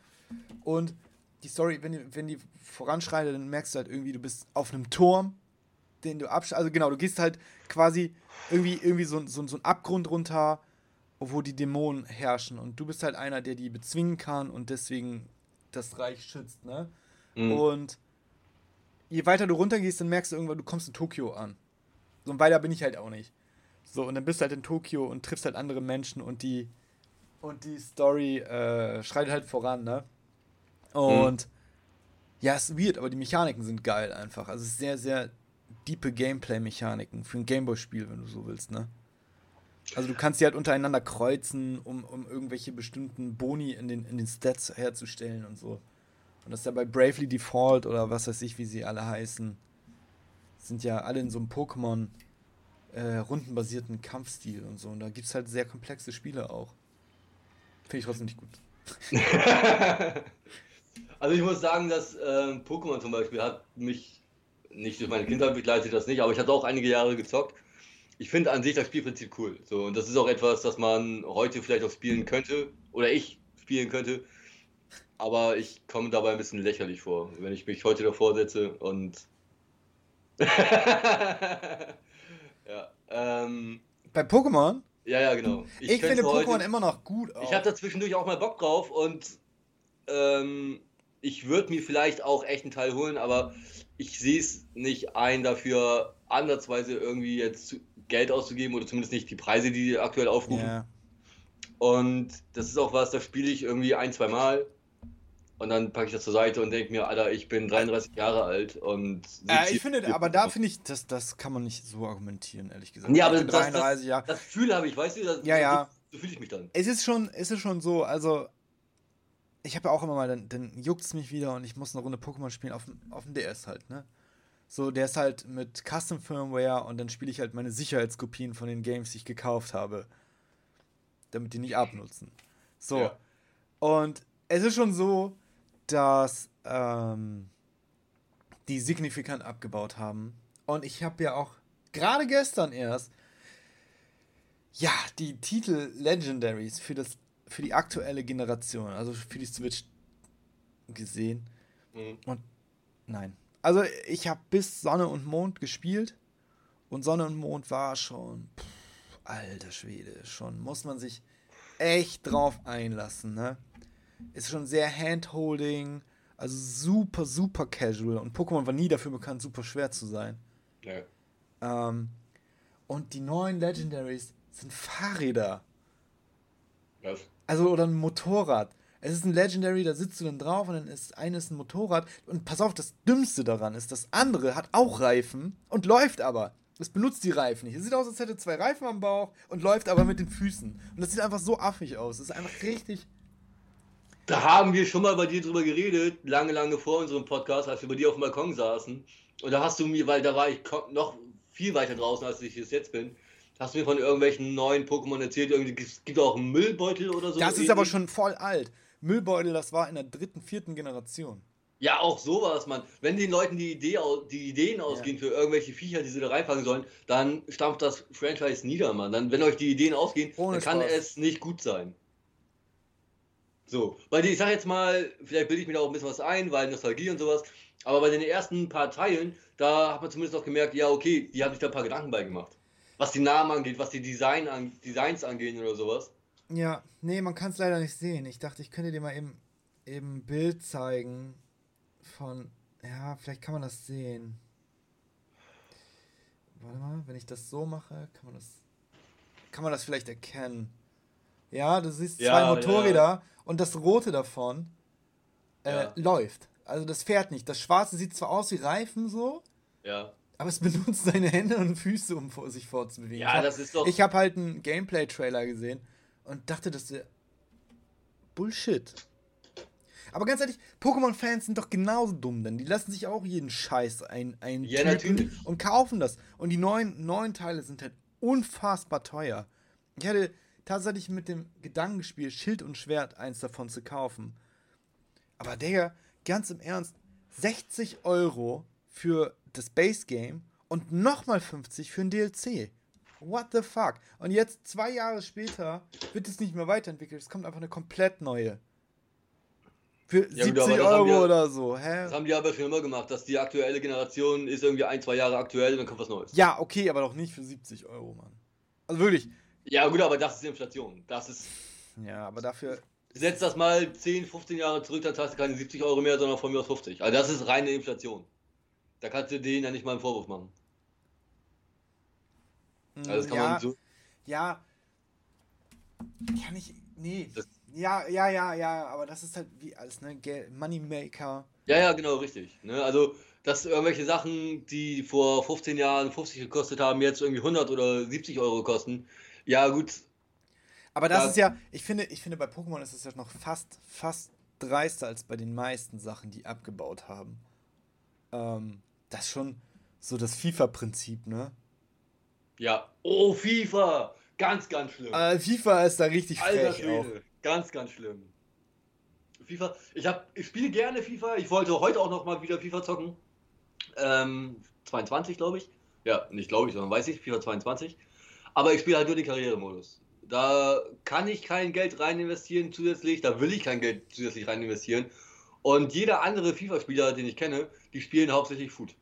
Und die Story, wenn die, wenn die voranschreitet, dann merkst du halt irgendwie, du bist auf einem Turm, den du absch... Also genau, du gehst halt quasi irgendwie, irgendwie so, so, so einen Abgrund runter, wo die Dämonen herrschen. Und du bist halt einer, der die bezwingen kann und deswegen das Reich schützt, ne? Mhm. Und je weiter du runtergehst, dann merkst du irgendwann, du kommst in Tokio an. So weiter bin ich halt auch nicht. So, und dann bist du halt in Tokio und triffst halt andere Menschen und die und die Story äh, schreitet halt voran, ne? Und mhm. ja, es ist weird, aber die Mechaniken sind geil einfach. Also es ist sehr, sehr diepe Gameplay-Mechaniken für ein Gameboy-Spiel, wenn du so willst, ne? Also du kannst die halt untereinander kreuzen, um, um irgendwelche bestimmten Boni in den, in den Stats herzustellen und so. Und das ist ja bei Bravely Default oder was weiß ich, wie sie alle heißen, sind ja alle in so einem Pokémon äh, rundenbasierten Kampfstil und so. Und da gibt es halt sehr komplexe Spiele auch. Finde ich trotzdem nicht gut. also ich muss sagen, dass äh, Pokémon zum Beispiel hat mich nicht durch meine Kindheit begleitet das nicht, aber ich hatte auch einige Jahre gezockt. Ich finde an sich das Spielprinzip cool. So, und das ist auch etwas, das man heute vielleicht auch spielen könnte. Oder ich spielen könnte. Aber ich komme dabei ein bisschen lächerlich vor, wenn ich mich heute davor setze und. ja. Ähm, Bei Pokémon? Ja, ja, genau. Ich, ich finde Pokémon immer noch gut. Auch. Ich hatte da zwischendurch auch mal Bock drauf und ähm, ich würde mir vielleicht auch echt einen Teil holen, aber ich sehe es nicht ein, dafür ansatzweise irgendwie jetzt Geld auszugeben oder zumindest nicht die Preise, die aktuell aufrufen. Yeah. Und das ist auch was, da spiele ich irgendwie ein, zwei Mal und dann packe ich das zur Seite und denke mir, Alter, ich bin 33 Jahre alt und. Äh, ich finde, aber da finde ich, das, das kann man nicht so argumentieren, ehrlich gesagt. Ja, aber das, 33 das, das, Gefühl habe ich, weißt du? Das, ja, ja. So, so fühle ich mich dann. Es ist schon, es ist schon so, also. Ich habe ja auch immer mal, dann, dann juckt es mich wieder und ich muss eine Runde Pokémon spielen auf, auf dem DS halt, ne? So, der ist halt mit Custom Firmware und dann spiele ich halt meine Sicherheitskopien von den Games, die ich gekauft habe. Damit die nicht abnutzen. So. Ja. Und es ist schon so, dass ähm, die signifikant abgebaut haben. Und ich habe ja auch gerade gestern erst ja die Titel Legendaries für das für die aktuelle Generation, also für die Switch gesehen. Mhm. Und nein. Also ich habe bis Sonne und Mond gespielt und Sonne und Mond war schon pff, alter Schwede, schon muss man sich echt drauf einlassen, ne? Ist schon sehr handholding, also super, super casual. Und Pokémon war nie dafür bekannt, super schwer zu sein. Ja. Ähm, und die neuen Legendaries sind Fahrräder. Was? Also, oder ein Motorrad. Es ist ein Legendary, da sitzt du dann drauf und dann ist eines ein Motorrad. Und pass auf, das Dümmste daran ist, das andere hat auch Reifen und läuft aber. Es benutzt die Reifen nicht. Es sieht aus, als hätte zwei Reifen am Bauch und läuft aber mit den Füßen. Und das sieht einfach so affig aus. Das ist einfach richtig, da haben wir schon mal bei dir drüber geredet, lange, lange vor unserem Podcast, als wir bei dir auf dem Balkon saßen. Und da hast du mir, weil da war ich noch viel weiter draußen, als ich jetzt bin, hast du mir von irgendwelchen neuen Pokémon erzählt. Irgendwie, es gibt auch einen Müllbeutel oder so. Das ist aber schon voll alt. Müllbeutel, das war in der dritten, vierten Generation. Ja, auch sowas, man. Wenn den Leuten die, Idee, die Ideen ausgehen ja. für irgendwelche Viecher, die sie da reinfangen sollen, dann stampft das Franchise nieder, Mann. Dann, wenn euch die Ideen ausgehen, Ohne dann kann Spaß. es nicht gut sein. So, weil ich sag jetzt mal, vielleicht bilde ich mir da auch ein bisschen was ein, weil Nostalgie und sowas, aber bei den ersten paar Teilen, da hat man zumindest noch gemerkt, ja, okay, die haben sich da ein paar Gedanken bei gemacht. Was die Namen angeht, was die Design an, Designs angehen oder sowas. Ja, nee, man kann es leider nicht sehen. Ich dachte, ich könnte dir mal eben, eben ein Bild zeigen von, ja, vielleicht kann man das sehen. Warte mal, wenn ich das so mache, kann man das, kann man das vielleicht erkennen. Ja, du siehst ja, zwei Motorräder ja. und das rote davon äh, läuft. Also das fährt nicht. Das schwarze sieht zwar aus wie Reifen so, ja. aber es benutzt seine Hände und Füße, um vor sich fortzubewegen. Ja, das ist doch. Ich habe halt einen Gameplay-Trailer gesehen und dachte, das wäre Bullshit. Aber ganz ehrlich, Pokémon-Fans sind doch genauso dumm, denn die lassen sich auch jeden Scheiß ein, ein ja, natürlich. und kaufen das. Und die neuen, neuen Teile sind halt unfassbar teuer. Ich hatte tatsächlich mit dem Gedanken gespielt, Schild und Schwert eins davon zu kaufen. Aber Digga, ganz im Ernst, 60 Euro für das Base Game und nochmal 50 für ein DLC. What the fuck? Und jetzt, zwei Jahre später, wird es nicht mehr weiterentwickelt. Es kommt einfach eine komplett neue. Für ja, 70 Euro ja, oder so, hä? Das haben die aber schon immer gemacht, dass die aktuelle Generation ist irgendwie ein, zwei Jahre aktuell und dann kommt was Neues. Ja, okay, aber doch nicht für 70 Euro, Mann. Also wirklich. Ja, gut, aber das ist Inflation. Das ist. Ja, aber dafür. Setz das mal 10, 15 Jahre zurück, dann zahlst du keine 70 Euro mehr, sondern von mir aus 50. Also das ist reine Inflation. Da kannst du denen ja nicht mal einen Vorwurf machen. Also das kann ja, man so. Ja. Kann ich. Nee. Das, ja, ja, ja, ja, aber das ist halt wie alles, ne? Moneymaker. Ja, ja, genau, richtig. Ne? Also, dass irgendwelche Sachen, die vor 15 Jahren 50 gekostet haben, jetzt irgendwie 100 oder 70 Euro kosten. Ja, gut. Aber das ja. ist ja, ich finde, ich finde, bei Pokémon ist es ja noch fast, fast dreister als bei den meisten Sachen, die abgebaut haben. Ähm, das ist schon so das FIFA-Prinzip, ne? Ja. Oh, FIFA! Ganz, ganz schlimm. Äh, FIFA ist da richtig Alter frech auch. Ganz, ganz schlimm. FIFA, ich, hab, ich spiele gerne FIFA. Ich wollte heute auch noch mal wieder FIFA zocken. Ähm, 22, glaube ich. Ja, nicht glaube ich, sondern weiß ich, FIFA 22. Aber ich spiele halt nur den Karrieremodus. Da kann ich kein Geld rein investieren zusätzlich, da will ich kein Geld zusätzlich rein investieren. Und jeder andere FIFA-Spieler, den ich kenne, die spielen hauptsächlich Food.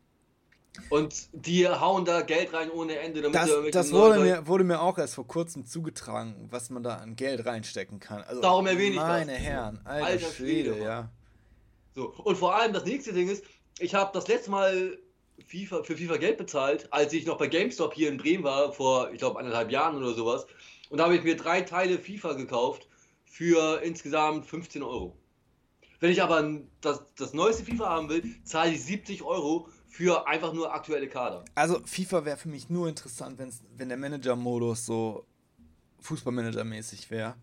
Und die hauen da Geld rein ohne Ende. Damit das das wurde, mir, wurde mir auch erst vor kurzem zugetragen, was man da an Geld reinstecken kann. Also, Darum erwähne ich das. Meine Herren, alter, alter Schwede, Schwede ja. So, und vor allem das nächste Ding ist, ich habe das letzte Mal FIFA, für FIFA Geld bezahlt, als ich noch bei GameStop hier in Bremen war, vor, ich glaube, anderthalb Jahren oder sowas. Und da habe ich mir drei Teile FIFA gekauft für insgesamt 15 Euro. Wenn ich aber das, das neueste FIFA haben will, zahle ich 70 Euro für einfach nur aktuelle Kader. Also FIFA wäre für mich nur interessant, wenn's, wenn der Manager-Modus so Fußballmanager-mäßig wäre.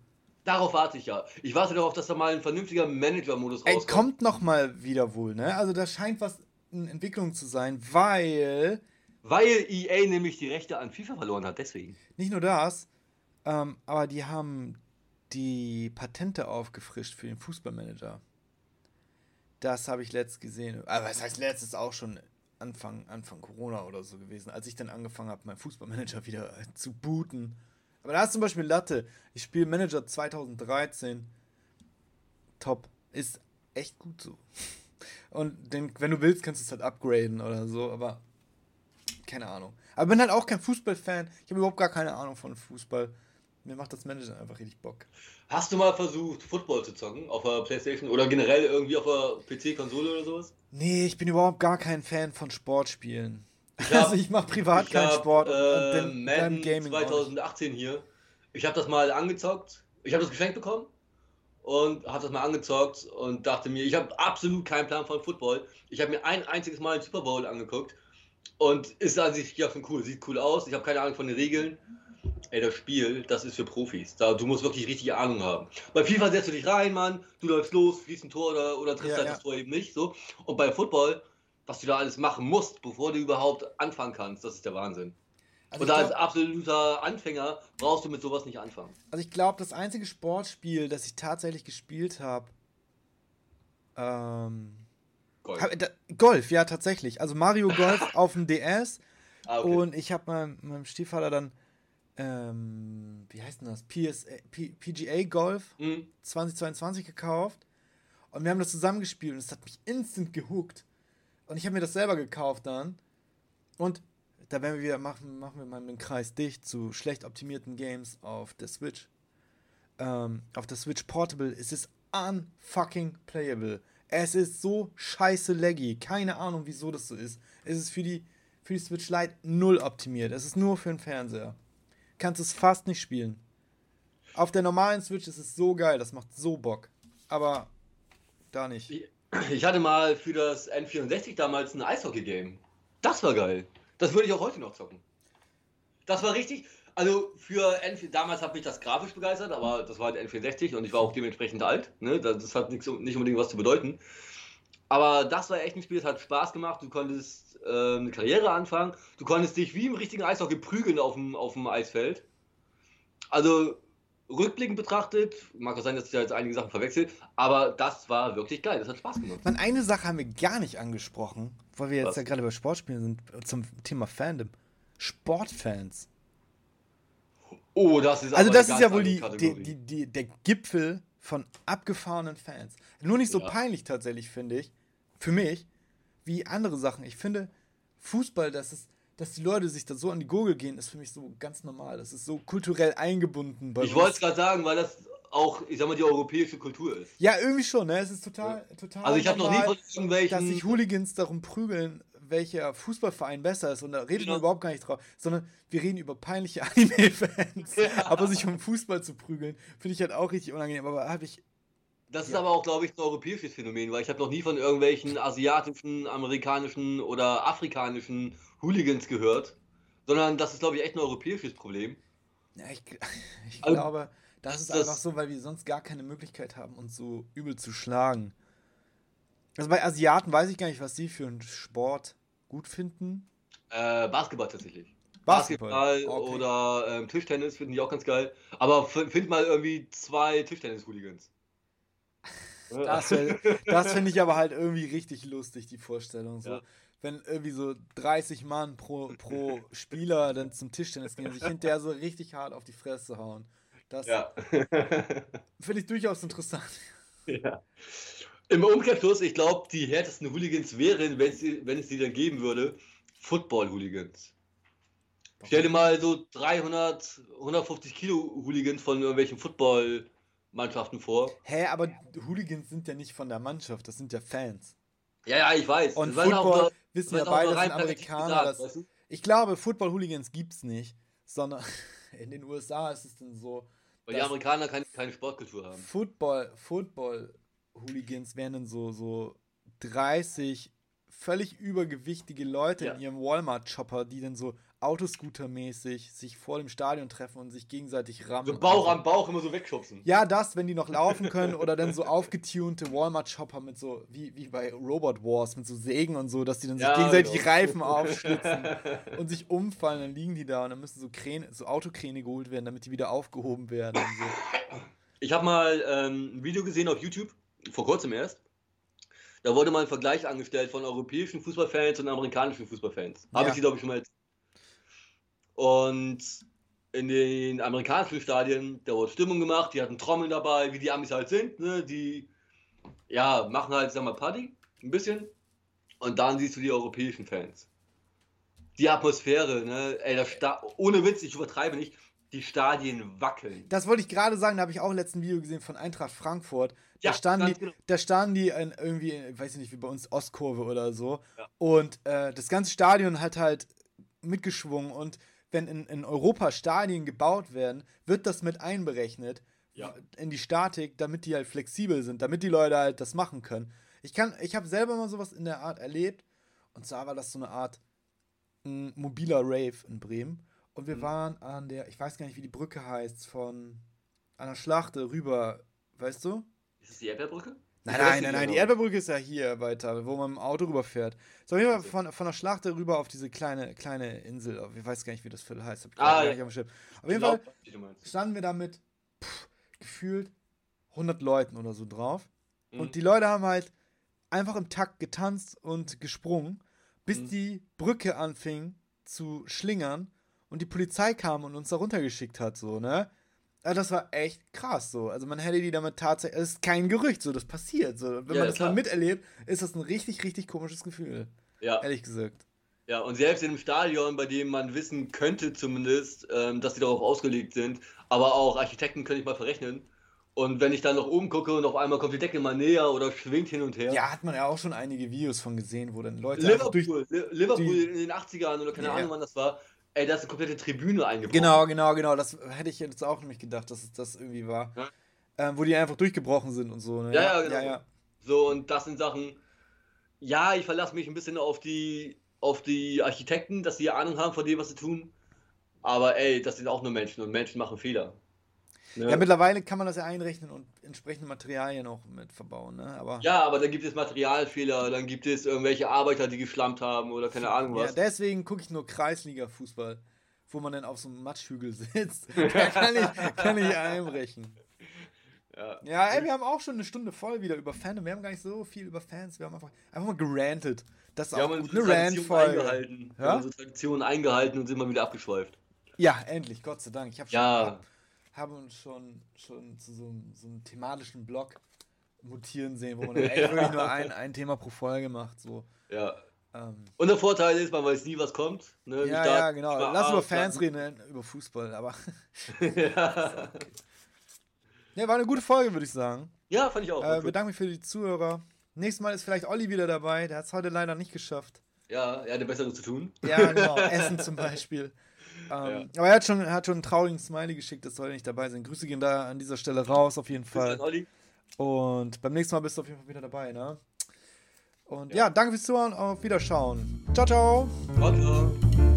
Darauf warte ich ja. Ich warte darauf, dass da mal ein vernünftiger Manager-Modus rauskommt. Ey, kommt noch mal wieder wohl, ne? Also da scheint was in Entwicklung zu sein, weil... Weil EA nämlich die Rechte an FIFA verloren hat, deswegen. Nicht nur das, ähm, aber die haben die Patente aufgefrischt für den Fußballmanager. Das habe ich letzt gesehen. Aber was heißt letztes auch schon Anfang, Anfang Corona oder so gewesen, als ich dann angefangen habe, meinen Fußballmanager wieder zu booten. Aber da ist zum Beispiel Latte. Ich spiele Manager 2013. Top. Ist echt gut so. Und den, wenn du willst, kannst du es halt upgraden oder so, aber keine Ahnung. Aber bin halt auch kein Fußballfan. Ich habe überhaupt gar keine Ahnung von Fußball. Mir macht das Manager einfach richtig Bock. Hast du mal versucht, Football zu zocken auf der Playstation oder generell irgendwie auf der PC-Konsole oder sowas? Nee, ich bin überhaupt gar kein Fan von Sportspielen. Ich hab, also ich mache privat ich keinen hab, Sport äh, und Madden Gaming 2018 auch. hier. Ich habe das mal angezockt. Ich habe das geschenkt bekommen und habe das mal angezockt und dachte mir, ich habe absolut keinen Plan von Football. Ich habe mir ein einziges Mal einen Super Bowl angeguckt und ist an sich ja schon cool. Sieht cool aus. Ich habe keine Ahnung von den Regeln ey, das Spiel, das ist für Profis. Da, du musst wirklich richtig Ahnung haben. Bei FIFA setzt du dich rein, Mann, du läufst los, schießt ein Tor oder, oder triffst ja, halt ja. das Tor eben nicht. So. Und bei Football, was du da alles machen musst, bevor du überhaupt anfangen kannst, das ist der Wahnsinn. Also und da als absoluter Anfänger brauchst du mit sowas nicht anfangen. Also ich glaube, das einzige Sportspiel, das ich tatsächlich gespielt habe, ähm, Golf. Hab, da, Golf, ja tatsächlich. Also Mario Golf auf dem DS. Ah, okay. Und ich habe meinem, meinem Stiefvater dann ähm, wie heißt denn das? PSA, P, PGA Golf mhm. 2022 gekauft. Und wir haben das zusammengespielt und es hat mich instant gehuckt. Und ich habe mir das selber gekauft dann. Und da werden wir wieder machen, machen wir mal den Kreis dicht zu schlecht optimierten Games auf der Switch. Ähm, auf der Switch Portable ist es unfucking playable. Es ist so scheiße laggy. Keine Ahnung, wieso das so ist. Es ist für die, für die Switch Lite null optimiert. Es ist nur für den Fernseher kannst es fast nicht spielen. Auf der normalen Switch ist es so geil, das macht so Bock. Aber da nicht. Ich hatte mal für das N64 damals ein Eishockey-Game. Das war geil. Das würde ich auch heute noch zocken. Das war richtig. Also für N damals hat mich das grafisch begeistert, aber das war halt N64 und ich war auch dementsprechend alt. Ne? Das hat nicht, nicht unbedingt was zu bedeuten. Aber das war echt ein Spiel, das hat Spaß gemacht. Du konntest äh, eine Karriere anfangen. Du konntest dich wie im richtigen Eishockey prügeln auf dem, auf dem Eisfeld. Also rückblickend betrachtet, mag auch sein, dass ich da jetzt einige Sachen verwechsel, aber das war wirklich geil, das hat Spaß gemacht. Man, eine Sache haben wir gar nicht angesprochen, weil wir jetzt Was? ja gerade über Sportspiele sind, zum Thema Fandom. Sportfans. Oh, das ist Also das ist ja wohl die, die, die, die, der Gipfel von abgefahrenen Fans. Nur nicht so ja. peinlich tatsächlich, finde ich, für mich, wie andere Sachen. Ich finde, Fußball, das ist, dass die Leute sich da so an die Gurgel gehen, ist für mich so ganz normal. Das ist so kulturell eingebunden. ich wollte es gerade sagen, weil das auch, ich sag mal, die europäische Kultur ist. Ja, irgendwie schon, ne? Es ist total, ja. total. Also ich habe noch nie von irgendwelchen. Dass sich Hooligans darum prügeln, welcher Fußballverein besser ist. Und da redet genau. man überhaupt gar nicht drauf, sondern wir reden über peinliche Anime-Fans. Ja. Aber sich um Fußball zu prügeln, finde ich halt auch richtig unangenehm. Aber habe ich das ja. ist aber auch, glaube ich, ein europäisches Phänomen, weil ich habe noch nie von irgendwelchen asiatischen, amerikanischen oder afrikanischen Hooligans gehört, sondern das ist, glaube ich, echt ein europäisches Problem. Ja, ich, ich also, glaube, das ist das, einfach so, weil wir sonst gar keine Möglichkeit haben, uns so übel zu schlagen. Also bei Asiaten weiß ich gar nicht, was sie für einen Sport gut finden. Äh, Basketball tatsächlich. Basketball, Basketball okay. oder ähm, Tischtennis finden die auch ganz geil. Aber find mal irgendwie zwei Tischtennis-Hooligans. Das, das finde ich aber halt irgendwie richtig lustig, die Vorstellung. So. Ja. Wenn irgendwie so 30 Mann pro, pro Spieler dann zum Tischtennis gehen und sich hinterher so richtig hart auf die Fresse hauen. Das ja. finde ich durchaus interessant. Ja. Im Umkehrschluss, ich glaube, die härtesten Hooligans wären, wenn es die dann geben würde, Football-Hooligans. Stell dir mal so 300, 150 Kilo Hooligans von irgendwelchen Football- Mannschaften vor. Hä, aber Hooligans sind ja nicht von der Mannschaft, das sind ja Fans. Ja, ja, ich weiß. Und das Football auch, wissen ja beide, sind Amerikaner. Gesagt, das, weißt du? Ich glaube, Football-Hooligans gibt es nicht, sondern in den USA ist es dann so. Weil die Amerikaner keine, keine Sportkultur haben. Football, Football-Hooligans wären dann so, so 30 völlig übergewichtige Leute ja. in ihrem Walmart-Chopper, die dann so Autoscooter-mäßig sich vor dem Stadion treffen und sich gegenseitig rammen. So Bauch an Bauch immer so wegschubsen. Ja, das, wenn die noch laufen können oder dann so aufgetunte Walmart-Shopper mit so, wie, wie bei Robot Wars, mit so Sägen und so, dass die dann sich ja, gegenseitig genau. Reifen aufschlitzen und sich umfallen, dann liegen die da und dann müssen so Kräne, so Autokräne geholt werden, damit die wieder aufgehoben werden. So. Ich habe mal ähm, ein Video gesehen auf YouTube, vor kurzem erst. Da wurde mal ein Vergleich angestellt von europäischen Fußballfans und amerikanischen Fußballfans. Habe ja. ich sie, glaube ich, schon mal und in den amerikanischen Stadien, da wurde Stimmung gemacht, die hatten Trommeln dabei, wie die Amis halt sind, ne? die ja, machen halt, sag mal, Party, ein bisschen. Und dann siehst du die europäischen Fans. Die Atmosphäre, ne? Ey, das Sta ohne Witz, ich übertreibe nicht, die Stadien wackeln. Das wollte ich gerade sagen, da habe ich auch letzten Video gesehen von Eintracht Frankfurt. Da, ja, standen, die, genau. da standen die in irgendwie, weiß ich nicht, wie bei uns Ostkurve oder so. Ja. Und äh, das ganze Stadion hat halt mitgeschwungen und wenn in, in Europa Stadien gebaut werden, wird das mit einberechnet ja. in die Statik, damit die halt flexibel sind, damit die Leute halt das machen können. Ich kann, ich habe selber mal sowas in der Art erlebt. Und zwar war das so eine Art ein mobiler Rave in Bremen. Und wir mhm. waren an der, ich weiß gar nicht, wie die Brücke heißt, von einer Schlachte rüber, weißt du? Ist es die Erdbeerbrücke? Nein, nein, nein, nein, die Erdbeerbrücke ist ja hier weiter, wo man mit dem Auto rüberfährt. So, auf jeden Fall von, von der Schlacht rüber auf diese kleine, kleine Insel. Ich weiß gar nicht, wie das Viertel heißt. Hab ah, ja. auf, auf jeden Fall standen wir da mit pff, gefühlt 100 Leuten oder so drauf. Mhm. Und die Leute haben halt einfach im Takt getanzt und gesprungen, bis mhm. die Brücke anfing zu schlingern und die Polizei kam und uns da runtergeschickt hat, so, ne? Also das war echt krass so. Also man hätte die damit tatsächlich. Es ist kein Gerücht, so, das passiert. So. Wenn ja, man das klar. mal miterlebt, ist das ein richtig, richtig komisches Gefühl. Ja. Ehrlich gesagt. Ja, und selbst in einem Stadion, bei dem man wissen könnte zumindest, ähm, dass die darauf ausgelegt sind, aber auch Architekten könnte ich mal verrechnen. Und wenn ich dann noch oben gucke und auf einmal kommt die Decke mal näher oder schwingt hin und her. Ja, hat man ja auch schon einige Videos von gesehen, wo dann Leute. Liverpool, Liverpool in den 80ern oder keine ja, Ahnung, wann das war, Ey, da ist eine komplette Tribüne eingebaut. Genau, genau, genau. Das hätte ich jetzt auch nämlich gedacht, dass es das irgendwie war. Ja? Ähm, wo die einfach durchgebrochen sind und so. Ne? Ja, ja, genau. Ja, ja. So, und das sind Sachen. Ja, ich verlasse mich ein bisschen auf die, auf die Architekten, dass sie Ahnung haben von dem, was sie tun. Aber ey, das sind auch nur Menschen und Menschen machen Fehler. Ne? Ja, mittlerweile kann man das ja einrechnen und entsprechende Materialien auch mit verbauen. Ne? Aber ja, aber dann gibt es Materialfehler, dann gibt es irgendwelche Arbeiter, die geschlampt haben oder keine Ahnung was. Ja, deswegen gucke ich nur Kreisliga-Fußball. wo man dann auf so einem Matschhügel sitzt. da kann ich, kann ich einbrechen. Ja. ja, ey, wir haben auch schon eine Stunde voll wieder über Fandom. Wir haben gar nicht so viel über Fans. Wir haben einfach, einfach mal gerantet. Das ist wir auch haben gut. eine Rant-Folge. Ja? Wir haben unsere Tradition eingehalten und sind mal wieder abgeschweift. Ja, endlich, Gott sei Dank. Ich habe ja. Hab uns schon, schon zu so einem, so einem thematischen Blog mutieren sehen, wo man echt wirklich nur ein, ein Thema pro Folge macht. So. Ja. Ähm, und der Vorteil ist, man weiß nie, was kommt. Ne? Ja, ja, genau. Lass über Fans reden, über Fußball, aber. ja. Ne, war eine gute Folge, würde ich sagen. Ja, fand ich auch. Äh, bedanke mich für die Zuhörer. Nächstes Mal ist vielleicht Olli wieder dabei. Der hat es heute leider nicht geschafft. Ja, er hatte Besseres zu tun. Ja, genau. Essen zum Beispiel. Ähm, ja. Aber er hat, schon, er hat schon einen traurigen Smiley geschickt, das soll er nicht dabei sein. Grüße gehen da an dieser Stelle raus, auf jeden Fall. Olli. Und beim nächsten Mal bist du auf jeden Fall wieder dabei, ne? Und ja, ja danke fürs Zuhören, auf Wiederschauen. Ciao, ciao. Ciao, ciao.